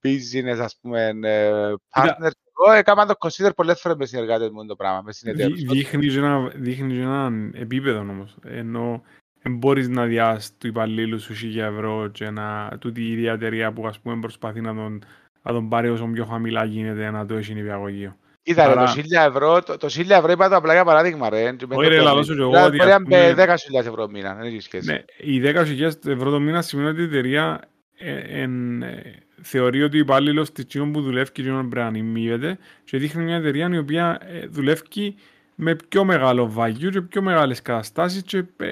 business, ας πούμε, ε,
Κοίτα.
partner, εγώ έκανα το consider πολλές φορές με συνεργάτες μου το πράγμα, με
Δει-
συνεταίρους.
Δείχνεις και ένα, δείχνεις και έναν επίπεδο όμως. Ενώ δεν μπορείς να διάσεις του υπαλλήλου σου 1000 ευρώ και να τούτη η ίδια εταιρεία που ας πούμε προσπαθεί να τον, να τον πάρει όσο πιο χαμηλά γίνεται να το έχει νηπιαγωγείο.
Κοίτα ρε,
Άρα-
το 1000 ευρώ, το, το 1000 ευρώ είπα το απλά για παράδειγμα ρε.
Όχι, ρε, λαλώ σου και εγώ
Δηλαδή,
ότι,
Μπορεί
ας
να μπει
πούμε-
10.000 ευρώ μήνα, δεν έχει σχέση.
Ναι, οι 10.000 ευρώ το μήνα σημαίνει ότι η εταιρεία ε, εν, ε, θεωρεί ότι ο υπάλληλος της τσίνων που δουλεύει και τσίνων πρέπει να ανημείβεται και δείχνει μια εταιρεία η οποία ε, δουλεύει με πιο μεγάλο value και πιο μεγάλες καταστάσεις και ε,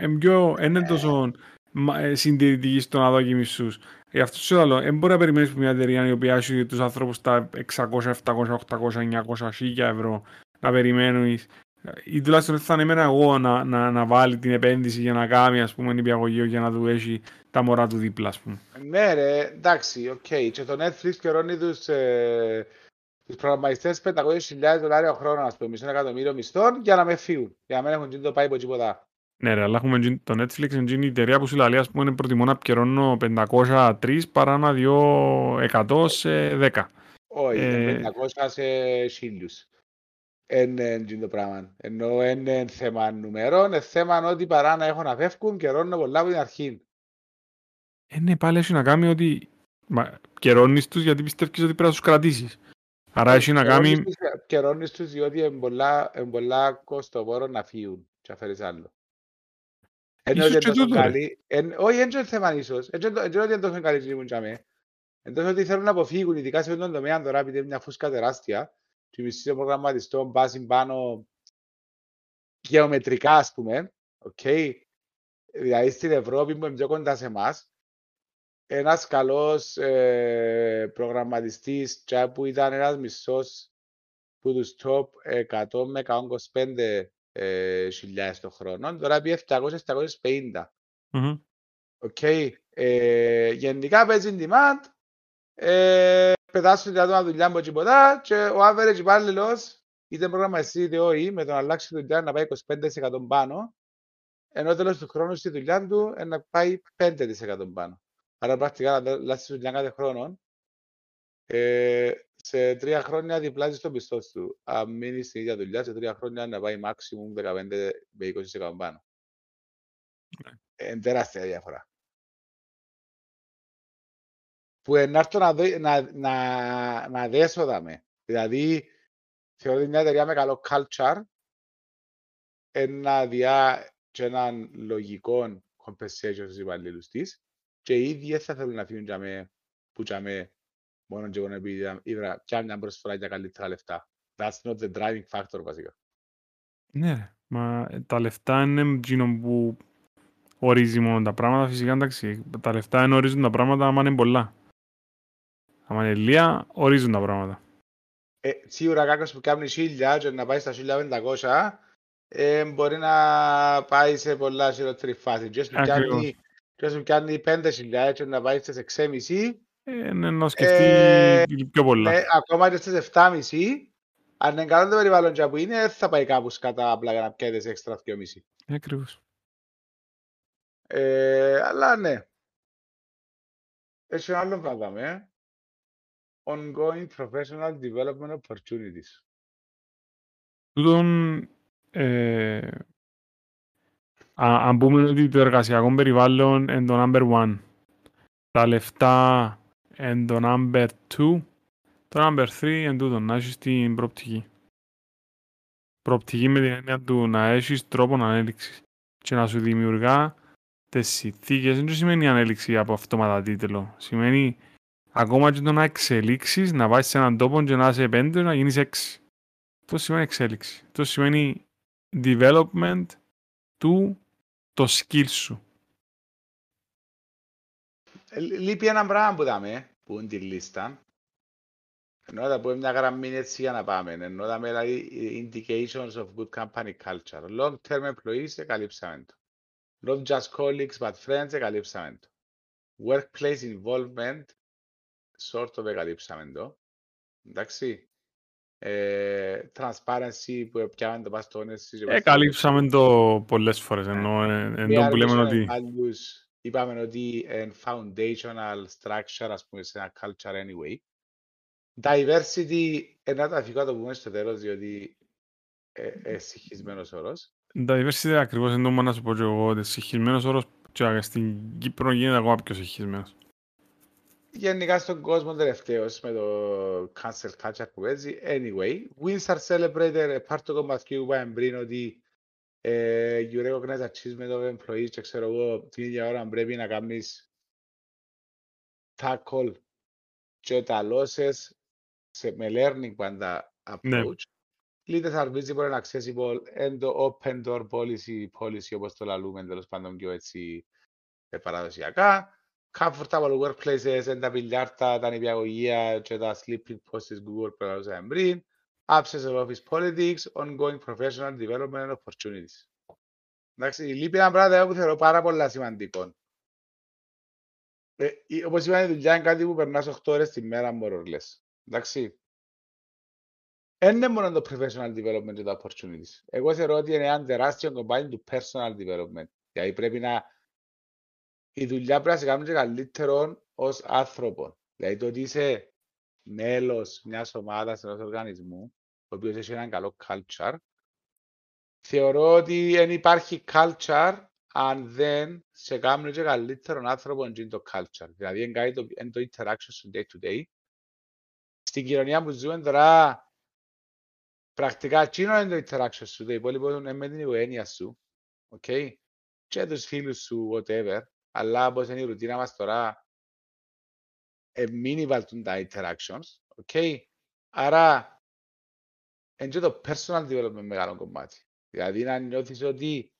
εν πιο, εν είναι τόσο μα- ε, συντηρητική στο να δώσει μισούς. Γι' αυτό σου λέω, δεν μπορεί να περιμένεις από μια εταιρεία η οποία έχει τους ανθρώπους στα 600, 700, 800, 900, 1000 ευρώ να περιμένεις ή τουλάχιστον δεν θα ανέμενα εγώ να, να, να βάλει την επένδυση για να κάνει ας πούμε νηπιαγωγείο για να του έχει τα μωρά του δίπλα ας πούμε.
Ναι ρε, εντάξει, οκ. Και το Netflix πληρώνει τους, ε, τους προγραμματιστές 500.000 δολάρια ο χρόνο, ας πούμε, μισό εκατομμύριο μισθών για να μεν φύγουν, για να μην έχουν γίνει το πάει από τίποτα.
Ναι ρε, αλλά έχουμε τζιν- το Netflix είναι η εταιρεία που σου λέει ας πούμε προτιμώ να πιερώνω 503 παρά να διώ 100 σε 10.
Όχι,
Ε,
είναι 500 σε χίλιους. Είναι είναι το πράγμα. Ενώ είναι θέμα νούμερων, είναι θέμα ότι παρά να έχω να φεύγουν, καιρώνω πολλά από την αρχή.
Ε, ναι, πάλι έχει να κάνει ότι μα, καιρώνεις τους γιατί πιστεύεις ότι πρέπει να τους κρατήσεις. Άρα έχει να κάνει...
Καιρώνεις τους- Καιρώνεις τους διότι είναι πολλά, είναι πολλά κοστοβόρο να φύγουν και να φέρεις άλλο. Ενώ
Ίσως
ότι
και
είναι τόσο
τούτο, ρε.
καλή, εν- όχι, δεν είναι θέμα ίσως. Δεν είναι το- δεν είναι ότι είναι τόσο καλή και ήμουν τζαμέ. Εν τόσο ότι θέλουν να αποφύγουν, ειδικά σε αυτόν τον τομέα τώρα, επειδή είναι μια φούσκα τεράστια, και οι μισθοί των προγραμματιστών πάσουν πάνω γεωμετρικά, ας πούμε, οκ. Δηλαδή στην Ευρώπη που είναι πιο κοντά σε εμάς, ένας καλός ε, προγραμματιστής και που ήταν ένας μισθός που τους top 100 με 125 ε, χιλιάδες το χρόνο, τώρα πήγε 700-750.
Μμμ.
Οκ. Ε, γενικά παίζει demand, ε, πετάσουν τα δουλειά από τίποτα και ο average υπάλληλος, είτε προγραμματιστής είτε όχι, με τον αλλάξει δουλειά να πάει 25% πάνω, ενώ τέλος του χρόνου στη δουλειά του ε, να πάει 5% πάνω. Άρα πρακτικά να αλλάξει δουλειά κάθε χρόνο, ε, σε τρία χρόνια διπλάζεις το μισθό του. Αν μείνεις στην ίδια δουλειά, σε τρία χρόνια να πάει maximum 15 με 20% πάνω. Ε, τεράστια διαφορά. Που ενάρτω να, δω, να, να, να δέσω δάμε. Δηλαδή, θεωρώ ότι μια εταιρεία με καλό culture ένα διά και έναν λογικό compensation στους υπαλλήλους της και οι ίδιοι δεν θα θέλουν να φύγουν για με, που για με μόνο και μόνο επειδή είδα πια μια προσφορά για καλύτερα λεφτά. That's not the driving factor βασικά.
Ναι ρε, μα ε, τα λεφτά είναι εκείνο που ορίζει μόνο τα πράγματα. Φυσικά εντάξει, τα λεφτά είναι ορίζουν τα πράγματα άμα είναι πολλά. Άμα είναι λίγα, ορίζουν τα πράγματα.
Ε, σίγουρα κάποιος που κάνει χίλια και να πάει στα 1500 ε, μπορεί να πάει σε πολλά χειρότερη φάση. Και που
Ακριβώς.
κάνει, και που κάνει 5.000 και να πάει στις 6,5
Ε, ναι, να σκεφτεί
Ε,
πιο πολλά.
ναι, ακόμα και στις 7,5 αν είναι καλό το περιβάλλον και που είναι, δεν θα πάει κάπου κατά απλά για να πιέτε σε έξτρα 2,5.
Ε, ακριβώς.
Ε, αλλά ναι. Έχει ένα άλλο πράγμα, ε. Ongoing professional development opportunities.
Τούτον, ε, α- αν πούμε ότι το εργασιακό περιβάλλον είναι το number one, τα λεφτά είναι το number two, το number three είναι τούτο, να έχεις την προοπτική. Προοπτική με την έννοια του να έχεις τρόπο ανέλυξης και να σου δημιουργά τις συνθήκες. Δεν σημαίνει ανέλυξη από αυτόματα τίτλο. Σημαίνει ακόμα και το να εξελίξεις, να βάζεις σε έναν τόπο και να είσαι πέντε, να γίνεις έξι. Αυτό σημαίνει εξέλιξη. Αυτό σημαίνει development του το skill σου.
Ε, Λείπει ένα πράγμα που δάμε, που είναι τη λίστα. Ενώ θα πούμε μια γραμμή έτσι για να πάμε. Ενώ δάμε δηλαδή indications of good company culture. Long term employees, εκαλύψαμε το. Not just colleagues but friends, εκαλύψαμε το. Workplace involvement, sort of εκαλύψαμε το. Εντάξει. Ε, transparency που πιάμε το παστόνες.
Ε, καλύψαμε το πολλές φορές, ενώ ε, ενώ που λέμε ότι
values, είπαμε ότι είναι foundational structure, ας πούμε, σε ένα culture anyway. Diversity, ένα το αφικό το πούμε στο τέλος, διότι ε, ε, συγχυσμένος όρος.
diversity ακριβώς είναι το μόνο να σου πω και εγώ ότι συγχυσμένος όρος και στην Κύπρο γίνεται ακόμα πιο συγχυσμένος.
Γενικά στον κόσμο τελευταίος με το cancel culture που παίζει. Anyway, wins are celebrated, part του κομματιού που είπαμε πριν ότι ε, you recognize achievement of employees και ξέρω εγώ την ίδια ώρα πρέπει να κάνεις tackle και τα losses σε, με learning πάντα
Ναι.
approach. Leaders are visible and accessible and the open door policy, policy όπως το λαλούμε τέλος πάντων πιο έτσι ε, παραδοσιακά. Comfortable workplaces, εν τα πιλιάρτα, τα νηπιαγωγεία και τα sleeping posts της Google που έλεγαμε πριν. Absence of office politics, ongoing professional development and opportunities. Εντάξει, λείπει ένα πράγμα που θεωρώ πάρα πολλά σημαντικό. Ε, η- όπως είπα, η δουλειά είναι κάτι που περνάς 8 ώρες τη μέρα, more or less. Εντάξει. δεν είναι μόνο το professional development και το opportunities. Εγώ θεωρώ ότι είναι ένα τεράστιο κομμάτι του personal development. Δηλαδή πρέπει να... Η δουλειά πρέπει να σε κάνει και καλύτερο ως άνθρωπο. Δηλαδή το ότι είσαι μέλος μιας ομάδας, ενός οργανισμού, ο οποίος έχει έναν καλό culture, θεωρώ ότι δεν υπάρχει culture αν δεν σε κάνουν και καλύτερον άνθρωπο εν το culture. Δηλαδή είναι το, το interaction στο day to day. Στην κοινωνία που ζούμε τώρα, πρακτικά εκείνο είναι το interaction σου, το υπόλοιπο είναι με την οικογένεια σου, okay? και τους φίλους σου, whatever, αλλά όπως είναι η ρουτίνα μας τώρα, ε, μην βάλτουν τα interactions, okay? άρα είναι και το personal development μεγάλο κομμάτι. Δηλαδή να νιώθεις ότι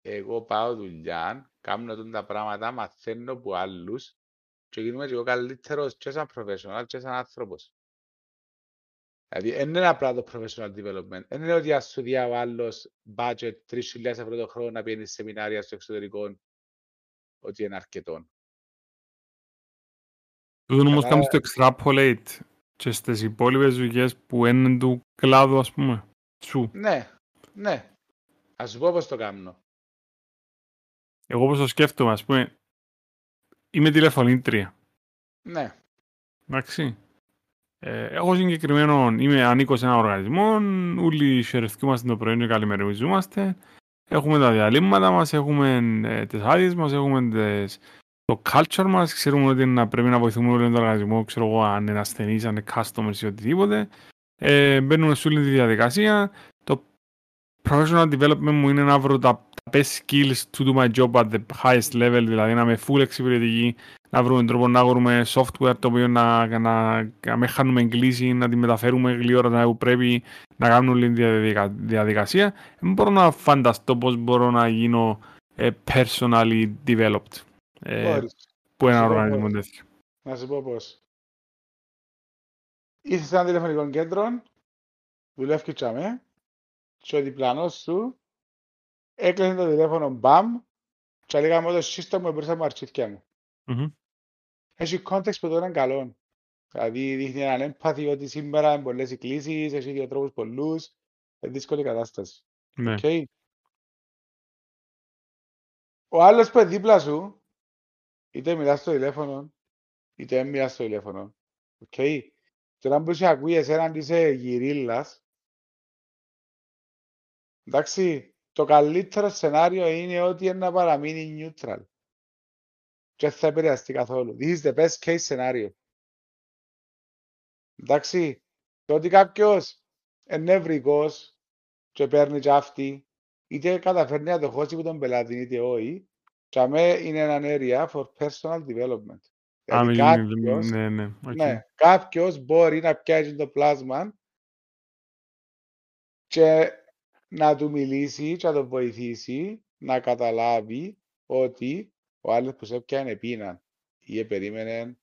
εγώ πάω δουλειά, κάνω τα πράγματα, μαθαίνω από άλλους και γίνομαι και εγώ καλύτερος και σαν professional και σαν άνθρωπος. Δηλαδή, δεν είναι απλά το professional development. Δεν είναι ότι ας σου δει ο άλλος budget 3.000 ευρώ το χρόνο να πιένει σεμινάρια στο εξωτερικό ότι είναι αρκετό.
Τούτον όμως κάνεις το extrapolate και στις υπόλοιπες δουλειές που είναι του κλάδου, ας πούμε, σου.
Ναι, ναι. Ας σου πω πώς το κάνω.
Εγώ όπως το σκέφτομαι, ας πούμε, είμαι τηλεφωνήτρια.
Ναι.
Εντάξει. Ε, έχω συγκεκριμένο, είμαι ανήκω σε ένα οργανισμό, όλοι χαιρετιούμαστε το πρωί και καλημερίζομαστε. Έχουμε τα διαλύματα μας, έχουμε ε, τις άδειες μας, έχουμε τις, το culture μας, ξέρουμε ότι να πρέπει να βοηθούμε όλο τον οργανισμό, ξέρω εγώ, αν είναι ασθενής, αν είναι customers ή οτιδήποτε. Ε, μπαίνουμε σε όλη τη διαδικασία. Το professional development μου είναι να βρω τα best skills to do my job at the highest level, δηλαδή να είμαι full εξυπηρετική, να βρούμε τρόπο να βρούμε software το οποίο να, να, να, να με χάνουμε εγκλήση, να τη μεταφέρουμε γλύωρα που πρέπει να κάνουμε όλη τη διαδικασία. Δεν μπορώ να φανταστώ πώς μπορώ να γίνω ε, personally developed ε, που ένα οργανισμό τέτοιο.
Να σου πω πώς. Είσαι σε ένα τηλεφωνικό κέντρο, δουλεύεις τσάμε, και ο διπλανός σου έκλεισε το τηλέφωνο μπαμ και λέγαμε το σύστημα μου μπροστά μου αρχίδια μου. Mm-hmm. Έχει context που το είναι καλό. Δηλαδή δείχνει έναν έμπαθη ότι σήμερα είναι πολλές εκκλήσεις, έχει δύο τρόπους πολλούς, είναι δύσκολη κατάσταση.
Ναι. Okay.
Ο άλλος που είναι δίπλα σου, είτε μιλάς στο τηλέφωνο, είτε δεν μιλάς στο τηλέφωνο. Okay. Τώρα που σε ακούει εσένα αν είσαι γυρίλας, εντάξει, το καλύτερο σενάριο είναι ότι είναι να παραμείνει neutral. Και θα επηρεαστεί καθόλου. This is the best case scenario. Εντάξει, το ότι κάποιος νευρικός και παίρνει και αυτή, είτε καταφέρνει να το χώσει από τον πελάτη, είτε όχι, και αμέ είναι ένα area for personal development.
Δηλαδή κάποιος, ναι, ναι, okay. ναι,
κάποιος μπορεί να πιάσει το πλάσμα και να του μιλήσει και να το βοηθήσει να καταλάβει ότι ο άλλος που σε πιάνε πείνα ή περίμενε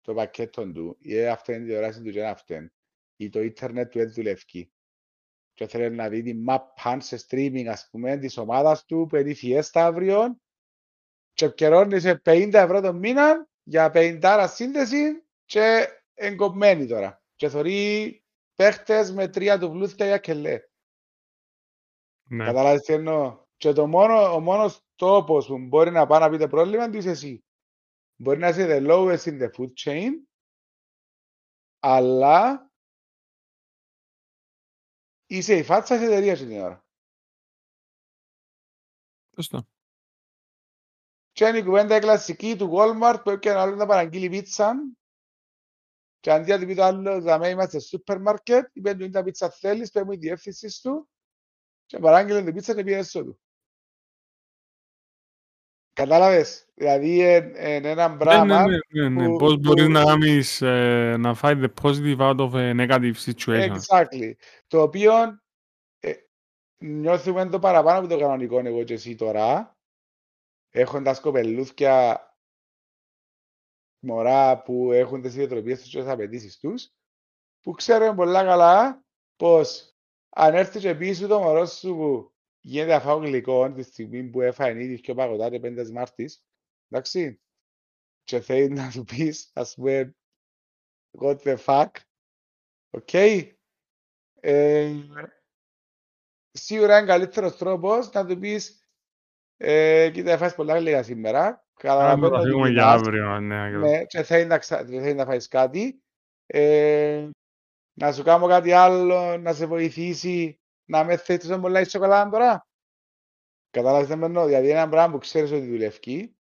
το πακέτο του ή αυτό είναι η τηλεόραση του και είναι αυτό ή το ίντερνετ του δεν δουλεύει και θέλει να δει τη map σε streaming ας πούμε της ομάδας του που είναι φιέστα αύριο και επικαιρώνει σε 50 ευρώ το μήνα για 50 σύνδεση και εγκοπμένη τώρα και θωρεί παίχτες με τρία του βλούθια για κελέ. Ναι. Καταλάβεις τι εννοώ. Και το μόνο, ο μόνος τόπος που μπορεί να πάει να πει το πρόβλημα του είσαι εσύ. Μπορεί να είσαι the lowest in the food chain, αλλά είσαι η φάτσα της εταιρείας την ώρα.
Σωστό.
Και είναι η κουβέντα κλασική του Walmart που έπιανε άλλος να παραγγείλει πίτσα και αντί να πει το άλλο, δαμέ είμαστε στο σούπερ μάρκετ, είπε του είναι τα πίτσα θέλεις, πες μου η διεύθυνσης του και παράγγειλε την πίτσα και πήγε του. Κατάλαβες, δηλαδή είναι ένα
ναι,
πράγμα
ναι, ναι, ναι, ναι. Πώς μπορείς να κάνεις, ε, να find the positive out of a negative situation.
Exactly. Το οποίο ε, νιώθουμε το παραπάνω από το κανονικό εγώ και εσύ τώρα, έχοντας κοπελούθια μωρά που έχουν τις ιδιοτροπίες τους και τις απαιτήσεις τους, που ξέρουν πολλά καλά πως αν έρθει και πίσω το μωρό σου που γίνεται αφάω γλυκό τη στιγμή που έφαγε ήδη και παγωτάτε πέντε Μάρτης, εντάξει, και θέλει να του πεις, ας πούμε, what the fuck, οκ, Ε, σίγουρα είναι καλύτερος τρόπος να του πεις ε, κοίτα, φάεις πολλά λίγα σήμερα.
Άρα
Καταλαβαίνω
θα
ότι
φύγουμε για
κοιτάς,
αύριο. Ναι, ακριβώς.
ναι, και θέλει να, ξα... και θέλει να φάεις κάτι. Ε, να σου κάνω κάτι άλλο, να σε βοηθήσει να με θέτεις τόσο πολλά η σοκολάτα τώρα. Κατάλαβες τι εννοώ. Δηλαδή ένα πράγμα που ξέρεις ότι δουλεύει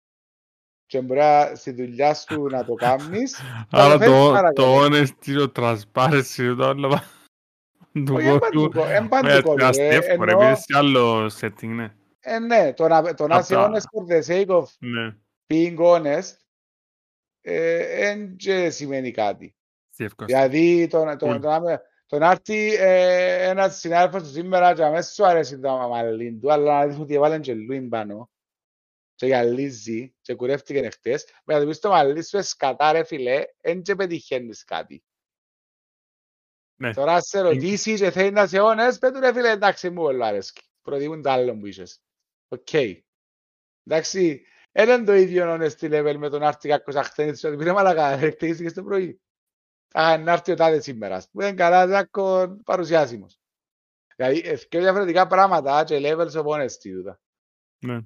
και μπορεί να- στη δουλειά σου να το κάνεις.
Άρα
φέρεις
το,
πάρα
το
πολύ.
honesty, το transparency, το άλλο πα- του
Όχι, εν
κόσμου.
παντού- εν παντού
Ε,
κόλλη, ρε.
αστεύκο, ρε,
Εννοώ-
επειδή σε άλλο setting, ναι.
Ε, ναι, το να, το να είσαι
Απλά.
honest for the sake of
Ναι,
being honest δεν σημαίνει κάτι.
αστεύκο.
Δηλαδή, το, να- το,
Cool.
Το, να με- το να έρθει ε, ένας συνάδελφος του σήμερα και αμέσως σου αρέσει το μαλλί του, αλλά να δεις ότι έβαλαν και λούιν πάνω και γυαλίζει και κουρεύτηκε χτες, με να του πεις το μαλλί σου σκατά ρε φίλε, δεν και πετυχαίνεις κάτι.
Ναι.
Τώρα αν σε ρωτήσει και θέλεις να σε όνες, πέτου ρε φίλε, εντάξει μου όλο αρέσκει. Προτιμούν το άλλο που είσες. Οκ. Εντάξει, δεν είναι το ίδιο honesty level με τον άρτη κάποιος αχθένης ότι πήρε μαλακά, εκτελήστηκες το πρωί. Α, να έρθει ο τάδε σήμερα. ας πούμε, είναι καλά, Ζάκο, παρουσιάσιμος. Δηλαδή, ε, και διαφορετικά πράγματα και levels of honesty τούτα.
Ναι.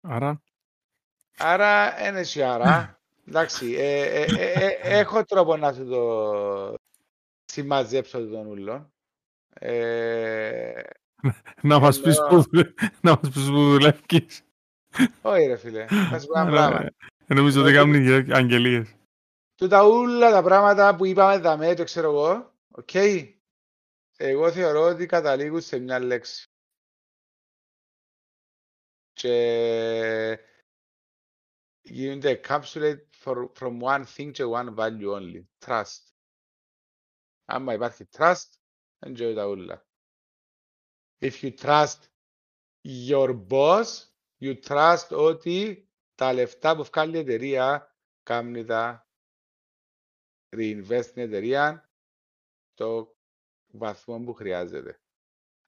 Άρα,
Άρα, είναι εσύ άρα. Εντάξει, ε, ε, ε, ε, έχω τρόπο να σου το συμμαζέψω τον ούλο. Ε,
να μας πεις
Ενώ-
που δουλε- να μας πεις που δουλεύεις.
Όχι ρε φίλε, θα σου πω ένα
Άρα,
πράγμα.
ε, Νομίζω ότι
Ότι-
κάνουν και αγγελίες.
Τούτα όλα τα πράγματα που είπαμε δαμέ και ξέρω εγώ, οκ, εγώ θεωρώ ότι καταλήγουν σε μια λέξη. Και γίνονται encapsulate for, from one thing και one value only. Trust. Άμα υπάρχει trust, enjoy τα ούλα. If you trust your boss, you trust ότι τα λεφτά που βγάλει η εταιρεία κάνει τα reinvest στην εταιρεία στο βαθμό που χρειάζεται.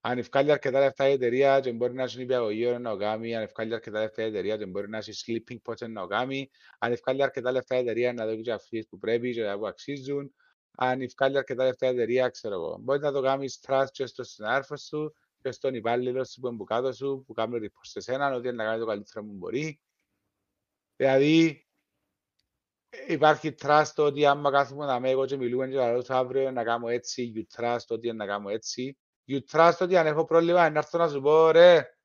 Αν ευκάλλει αρκετά λεφτά η εταιρεία και μπορεί να έχει νηπιαγωγείο να το κάνει, αν ευκάλλει αρκετά λεφτά η εταιρεία και μπορεί να έχει sleeping pots να το κάνει, αν ευκάλλει αρκετά λεφτά η εταιρεία να δώσει και αυτές που πρέπει και που αξίζουν, αν ευκάλλει αρκετά λεφτά η εταιρεία, ξέρω εγώ. Μπορείς να το κάνεις trust και στο συνάδελφο σου και στον υπάλληλο σου που είναι που κάτω σου, που κάνει report σε σένα, ότι είναι να κάνει το καλύτερο που μπορεί. Δηλαδή, υπάρχει trust ότι άμα κάθομαι να με εγώ και μιλούμε και λέω αύριο να κάνω έτσι, you trust ότι να κάνω έτσι. You trust ότι αν έχω πρόβλημα να έρθω να σου πω ρε,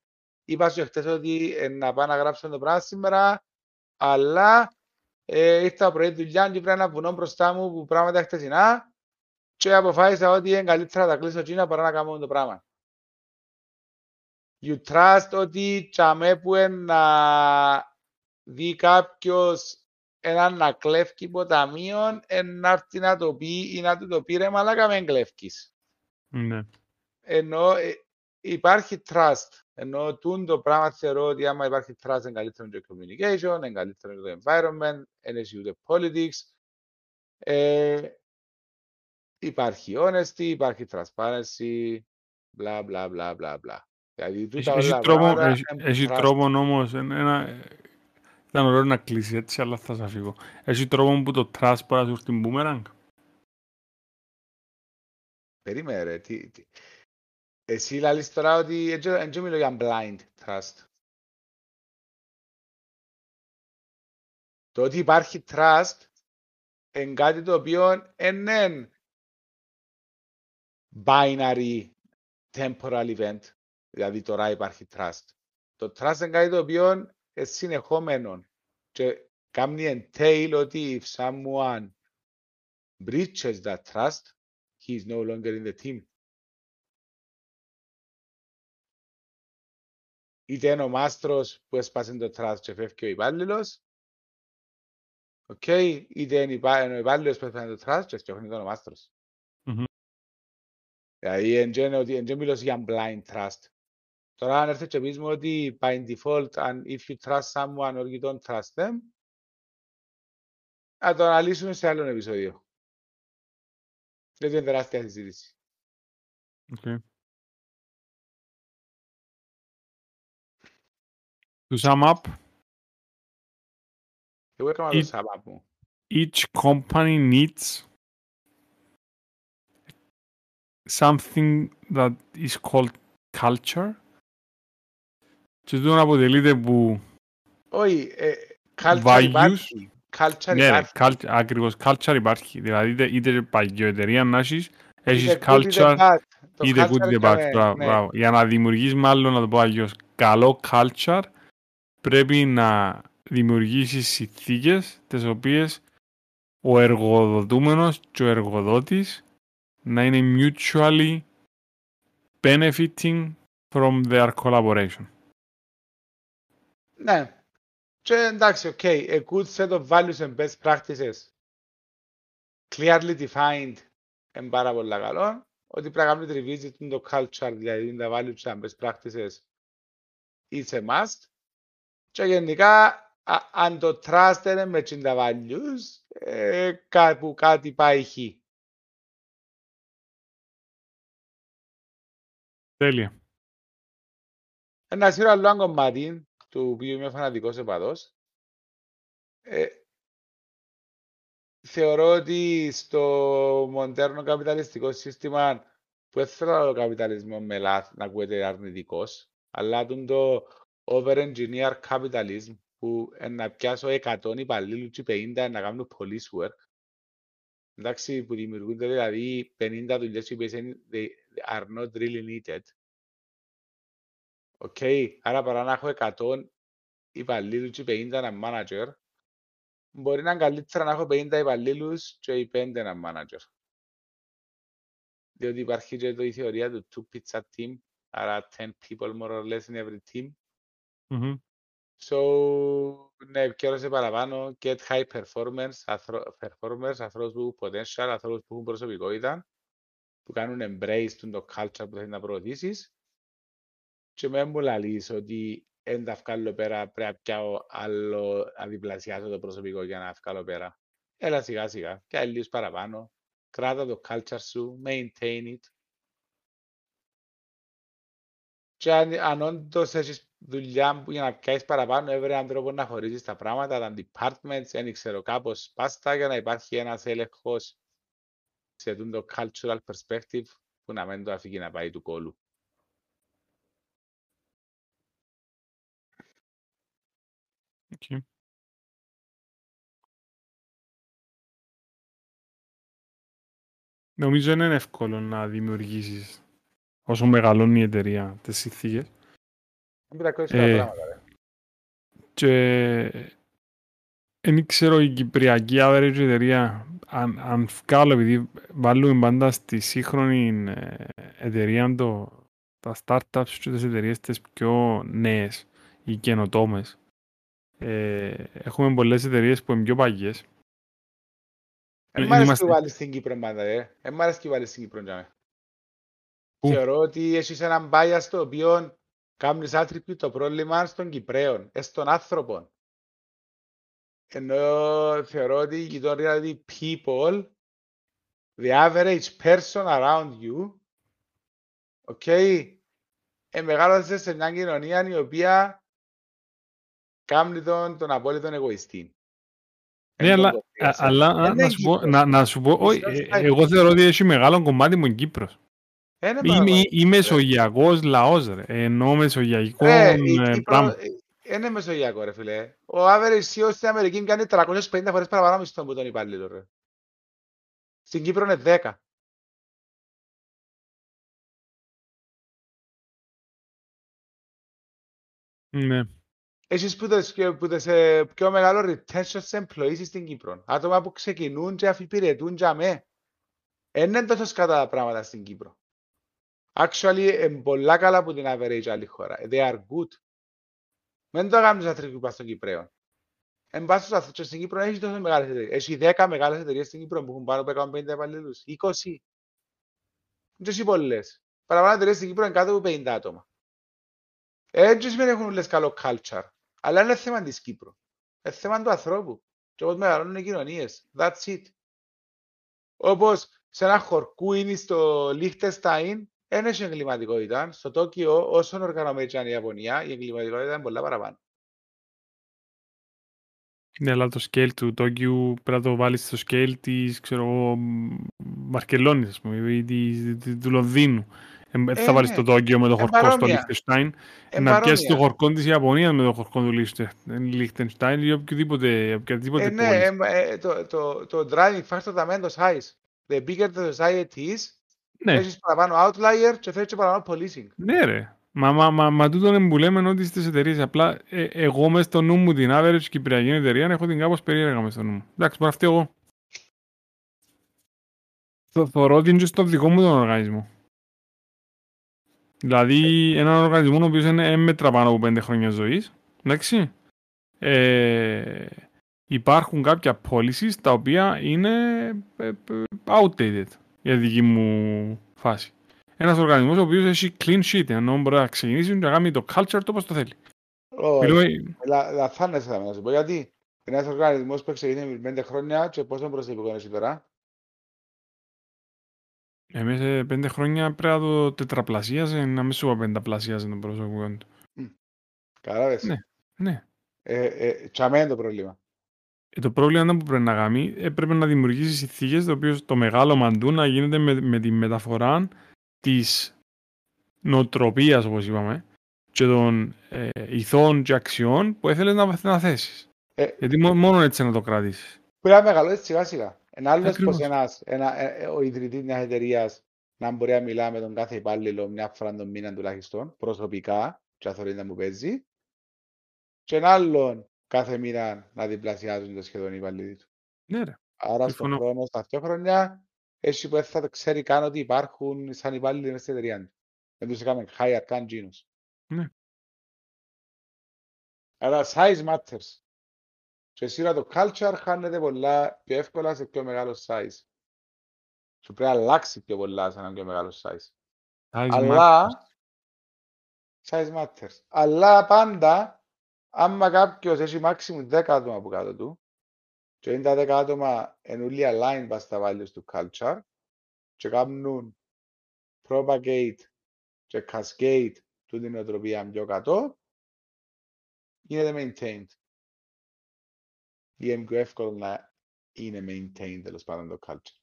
είπα σου χτες ότι ε, να πάω να γράψω το πράγμα σήμερα, αλλά ε, ήρθα πρωί δουλειά και πρέπει ένα βουνό μπροστά μου που πράγματα χτεσινά και αποφάσισα ότι είναι καλύτερα να τα κλείσω εκείνα παρά να κάνω το πράγμα. You trust ότι τσαμέ που είναι να δει κάποιος έναν να κλέφκει ποταμίων, να έρθει να το πει ή να του το πει ρε μαλάκα με κλέφκεις.
Ναι.
Ενώ ε, υπάρχει trust. Ενώ τούν το πράγμα θεωρώ ότι άμα υπάρχει trust είναι καλύτερο και communication, είναι καλύτερο και το environment, είναι εσύ ούτε politics. Ε, υπάρχει honesty, υπάρχει transparency, bla bla bla bla bla. Δηλαδή τούτα
Έχει
όλα τα
τρόπο,
πράγματα
έχει,
είναι
έχει
trust.
τρόπο όμως, εν- ένα, ήταν ωραίο να κλείσει έτσι, αλλά θα σας φύγω. Έχει τρόπο που το trust μπορεί να σου έρθει boomerang;
Περίμενε ρε, τι, τι. Εσύ λαλείς τώρα ότι δεν μιλώ για blind trust. Το ότι υπάρχει trust είναι κάτι το οποίο δεν είναι binary temporal event. Δηλαδή τώρα υπάρχει trust. Το trust είναι κάτι το οποίο είναι συνεχόμενο. Και κάνει entail ότι if someone breaches that trust, he is no longer in the team. Είτε είναι ο μάστρος που έσπασε το trust και φεύγει ο υπάλληλος, οκ, είτε είναι υπά- είναι ο υπάλληλος που έσπασε το trust και διώχνει τον ο μάστρος.
Μμμ.
Δηλαδή, εν γένε ότι εν γένε μιλώ για blind trust. Τώρα αν έρθει και πεις μου ότι by default, αν if you trust someone or you don't trust them, θα το αναλύσουμε σε άλλο επεισόδιο. Γιατί είναι τεράστια συζήτηση.
Okay. To sum up,
Εγώ έκανα
Ή-
το σάμα μου.
each company needs something that is called culture και τούτο αποτελείται από
Όχι, ε, culture
Values.
υπάρχει. Culture
ναι, ρε,
υπάρχει.
culture, ακριβώς culture υπάρχει δηλαδή είτε, είτε παγιοεταιρεία να έχεις έχεις
Είτε good είτε
culture
bad. Το
είτε
culture
good είτε
είναι
bad.
με-
Μπράβο,
ναι.
μπράβο. Για να δημιουργείς μάλλον, να το πω αλλιώς, καλό culture, πρέπει να δημιουργήσεις συνθήκες τις οποίες ο εργοδοτούμενος και ο εργοδότης να είναι mutually benefiting from their collaboration.
Ναι. Και εντάξει, OK. A good set of values and best practices. Clearly defined. Είναι πάρα πολύ καλό. Ότι πρέπει να κάνουμε τη revisit του το culture, δηλαδή τα values και τα best practices. It's a must. Και γενικά, α- αν το trust είναι missing τα values, ε, κάπου κάτι πάει χ.
Τέλεια.
Ένα σειρά άλλο ένα κομμάτι, του οποίου είμαι φανατικός επαδός. Ε, θεωρώ ότι στο μοντέρνο καπιταλιστικό σύστημα που δεν θέλω ο καπιταλισμό με λάθη να ακούεται αρνητικός, αλλά τον το over-engineer capitalism που ε, να πιάσω 100 υπαλλήλους και 50 να κάνουν police work. Εντάξει, που δημιουργούνται δηλαδή 50 δουλειές οι οποίες είναι- they are not really needed. OK, άρα παρά να έχω 100 υπαλλήλους και 50 ένα manager, μπορεί να είναι καλύτερα να έχω 50 υπαλλήλους και οι 5 ένα manager. Διότι υπάρχει και το, η θεωρία του two pizza team, άρα 10 people more or less in every team.
Μμμ.
So, ναι, επικαιρώσε παραπάνω, get high performance, αθρο, performers, ανθρώπους που έχουν potential, ανθρώπους που έχουν προσωπικότητα, που κάνουν embrace του το culture που θέλεις να προωθήσεις. Και με μου λαλείς ότι δεν τα βγάλω πέρα, πρέπει να πιάω άλλο, να διπλασιάσω το προσωπικό για να βγάλω πέρα. Έλα σιγά σιγά, και λίγους παραπάνω. Κράτα το culture σου, maintain it. Και αν, αν όντως έχεις δουλειά που για να πιάσεις παραπάνω, έβρε έναν τρόπο να χωρίζεις τα πράγματα, τα departments, δεν ξέρω κάπως πάστα για να υπάρχει ένας έλεγχος σε τούτο το cultural perspective που να μην το αφήκει να πάει του κώλου.
Οκ. Νομίζω είναι εύκολο να δημιουργήσεις όσο μεγαλώνει η εταιρεία τις συνθήκες
Δεν πρέπει να κόψεις
Ε,
τα πράγματα. ρε.
και δεν ξέρω η κυπριακή average εταιρεία αν, αν βγάλω επειδή βάλουμε πάντα στη σύγχρονη ε, εταιρεία το, τα startups και τις εταιρείες τις πιο νέες ή καινοτόμες ε, έχουμε πολλές εταιρείες που είναι πιο παγιές
Εν
Ε,
μ' αρέσει
είμαστε-
που βάλεις στην Κύπρο πάντα, ε. Εν μ' αρέσει που βάλεις στην Κύπρο, τζάμε.
Πού;
Θεωρώ ότι έχεις έναν bias το οποίο κάνεις attribute το πρόβλημα στον Κυπρέον, ε, στον άνθρωπο. Ενώ θεωρώ ότι η γειτονία, δηλαδή people, the average person around you, okay, ε, μεγάλωσες σε μια κοινωνία η οποία κάνει τον, τον απόλυτο εγωιστή.
Ναι,
Εν τον
αλλά,
κοπιάς,
α-
ε.
αλλά
Εν
α,
είναι
να, σου πω,
Κύπρος.
να, να σου πω, όχι,
Ισχύει
ε,
στα
εγώ θεωρώ ότι έχει μεγάλο κομμάτι μου Κύπρος.
Ε, είναι
Είμαι,
πάρα πολύ.
είμαι μεσογειακός λαός, ρε. Εννοώ μεσογειακό
Ρε, η
ε,
Κύπρο
πράγμα.
ε, είναι μεσογειακό ρε φίλε. Ο average CEO στην Αμερική κάνει 350 φορές παραπάνω μισθό από τον υπάλληλο ρε. Στην Κύπρο είναι 10.
Ναι.
Έχεις που τις, πιο- που τις ε, πιο μεγάλο retention σε employees στην Κύπρο. Άτομα που ξεκινούν και αφιπηρετούν για με. Δεν είναι τόσο σκατά τα πράγματα στην Κύπρο. Actually, είναι πολλά καλά που την average άλλη χώρα. They are good. Μην το κάνουν τους ανθρώπους που πας στον Κυπρέο. Εν πάση στους ανθρώπους στην Κύπρο έχεις τόσο μεγάλες εταιρείες. Έχει 10 μεγάλες εταιρείες στην Κύπρο που έχουν πάνω από 150 υπαλλήλους. 20. Δεν έχει πολλές. Παραπάνω εταιρείες στην Κύπρο είναι κάτω από 50 άτομα. Έτσι σημαίνει έχουν όλες καλό culture. Αλλά είναι θέμα της Κύπρου. Είναι θέμα του ανθρώπου. Και όπως μεγαλώνουν οι κοινωνίες. That's it. Όπως σε ένα χορκούινι στο Λίχτεστάιν, δεν έχει εγκληματικότητα. Στο Τόκιο, όσο οργανωμένη ήταν η Ιαπωνία, η εγκληματικότητα είναι πολλά παραπάνω.
Ναι, αλλά το scale του Τόκιου πρέπει να το βάλεις στο scale της, ξέρω εγώ, Βαρκελόνης, ας πούμε, ή της- της- του Λονδίνου. Ε, δεν θα
Ε,
βάλεις
ναι.
το Τόκιο με το
Ε,
χορκό στο
παρόμοια.
Λιχτενστάιν.
Ε,
να πιάσεις το
παρόμοια.
χορκό της Ιαπωνίας με το χορκό του Λιχτενστάιν ή οποιοδήποτε, οποιαδήποτε
Ε,
πόλης.
ναι, ε, ε, το, το, το driving factor θα μένει το size. The bigger the society is,
ναι.
έχεις παραπάνω outlier και θέλεις και παραπάνω policing.
Ναι, ρε. Μα, μα, μα, μα τούτο είναι που λέμε ότι στις εταιρείες. Απλά ε, εγώ μες στο νου μου την average κυπριακή εταιρεία έχω την κάπως περίεργα μες στο νου μου. Εντάξει, μπορεί να φταίω εγώ. Το θωρώ ότι είναι και στο δικό μου τον οργανισμό. Δηλαδή, έναν οργανισμό ο οποίος είναι έμετρα πάνω από πέντε χρόνια ζωής. Εντάξει. Ε, υπάρχουν κάποια policies τα οποία είναι ε, ε, outdated για τη δική μου φάση. Ένας οργανισμός ο οποίος έχει clean sheet, ενώ μπορεί να ξεκινήσει και να κάνει το culture του όπως το θέλει.
Όχι,
Μιλούμε,
λα- λαθάνεσαι θα να σου πω. Γιατί είναι ένας οργανισμός που ξεκινήσει με πέντε χρόνια και πόσο προσωπικό είναι τώρα.
Εμείς σε πέντε χρόνια πρέπει να το τετραπλασίαζε, να μην σου πω πενταπλασίαζε τον προσωπικό του.
Κατάλαβες.
Ναι. Ναι.
Ε, ε, τσαμέ είναι το πρόβλημα.
Ε, το πρόβλημα είναι που πρέπει να κάνει, ε, πρέπει να δημιουργήσεις συνθήκες το οποίος το μεγάλο μαντού να γίνεται με, με τη μεταφορά της νοοτροπίας, όπως είπαμε, και των ε, ηθών και αξιών που ήθελε να, να θέσεις.
Ε,
Γιατί μό- μόνο έτσι να το κρατήσεις.
Πρέπει να μεγαλώσεις σιγά σιγά. Ένα άλλο
Ακριβώς.
πως ένας, ένα, ε, ε, ο ιδρυτής μιας εταιρείας να μπορεί να μιλά με τον κάθε υπάλληλο μια φορά τον μήνα τουλάχιστον, προσωπικά, και αν θέλει να μου παίζει, και ένα άλλον κάθε μήνα να διπλασιάζουν το σχεδόν οι υπάλληλοι του.
Ναι, ρε.
Άρα στον
Συμφωνώ.
χρόνο, στα δύο χρόνια, έτσι που δεν θα το ξέρει καν ότι υπάρχουν σαν υπάλληλοι μες στην εταιρεία του. Δεν τους έκαμε hire καν γίνους.
Ναι.
Άρα size matters. Και σίγουρα το culture χάνεται πολλά πιο εύκολα σε πιο μεγάλο size. Σου πρέπει να αλλάξει πιο πολλά σε ένα πιο μεγάλο size.
Size
Αλλά
matters.
size matters. Αλλά πάντα, άμα κάποιος έχει maximum 10 άτομα από κάτω του και είναι τα 10 άτομα εν ούλοι aligned πας στα values του culture και κάνουν propagate και cascade του την οτροπία πιο κάτω, γίνεται maintained. Ή είναι πιο εύκολο να είναι maintained τέλος πάντων το culture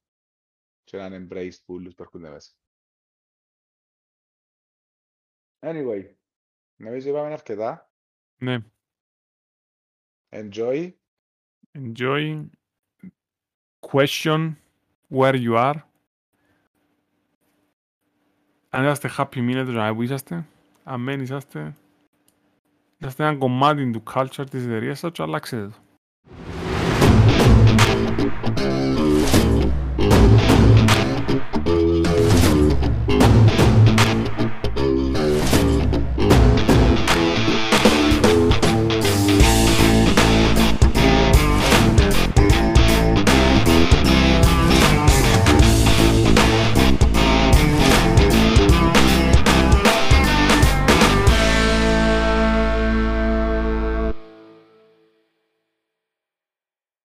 και να είναι embraced που όλους που έρχονται μέσα. Anyway, νομίζω είπαμε αρκετά.
Ναι.
Enjoy.
Enjoy. Question where you are. Αν είσαστε happy μείνετε να που είσαστε. Αν δεν είσαστε, είσαστε ένα κομμάτι του culture της εταιρείας σας και αλλάξετε το.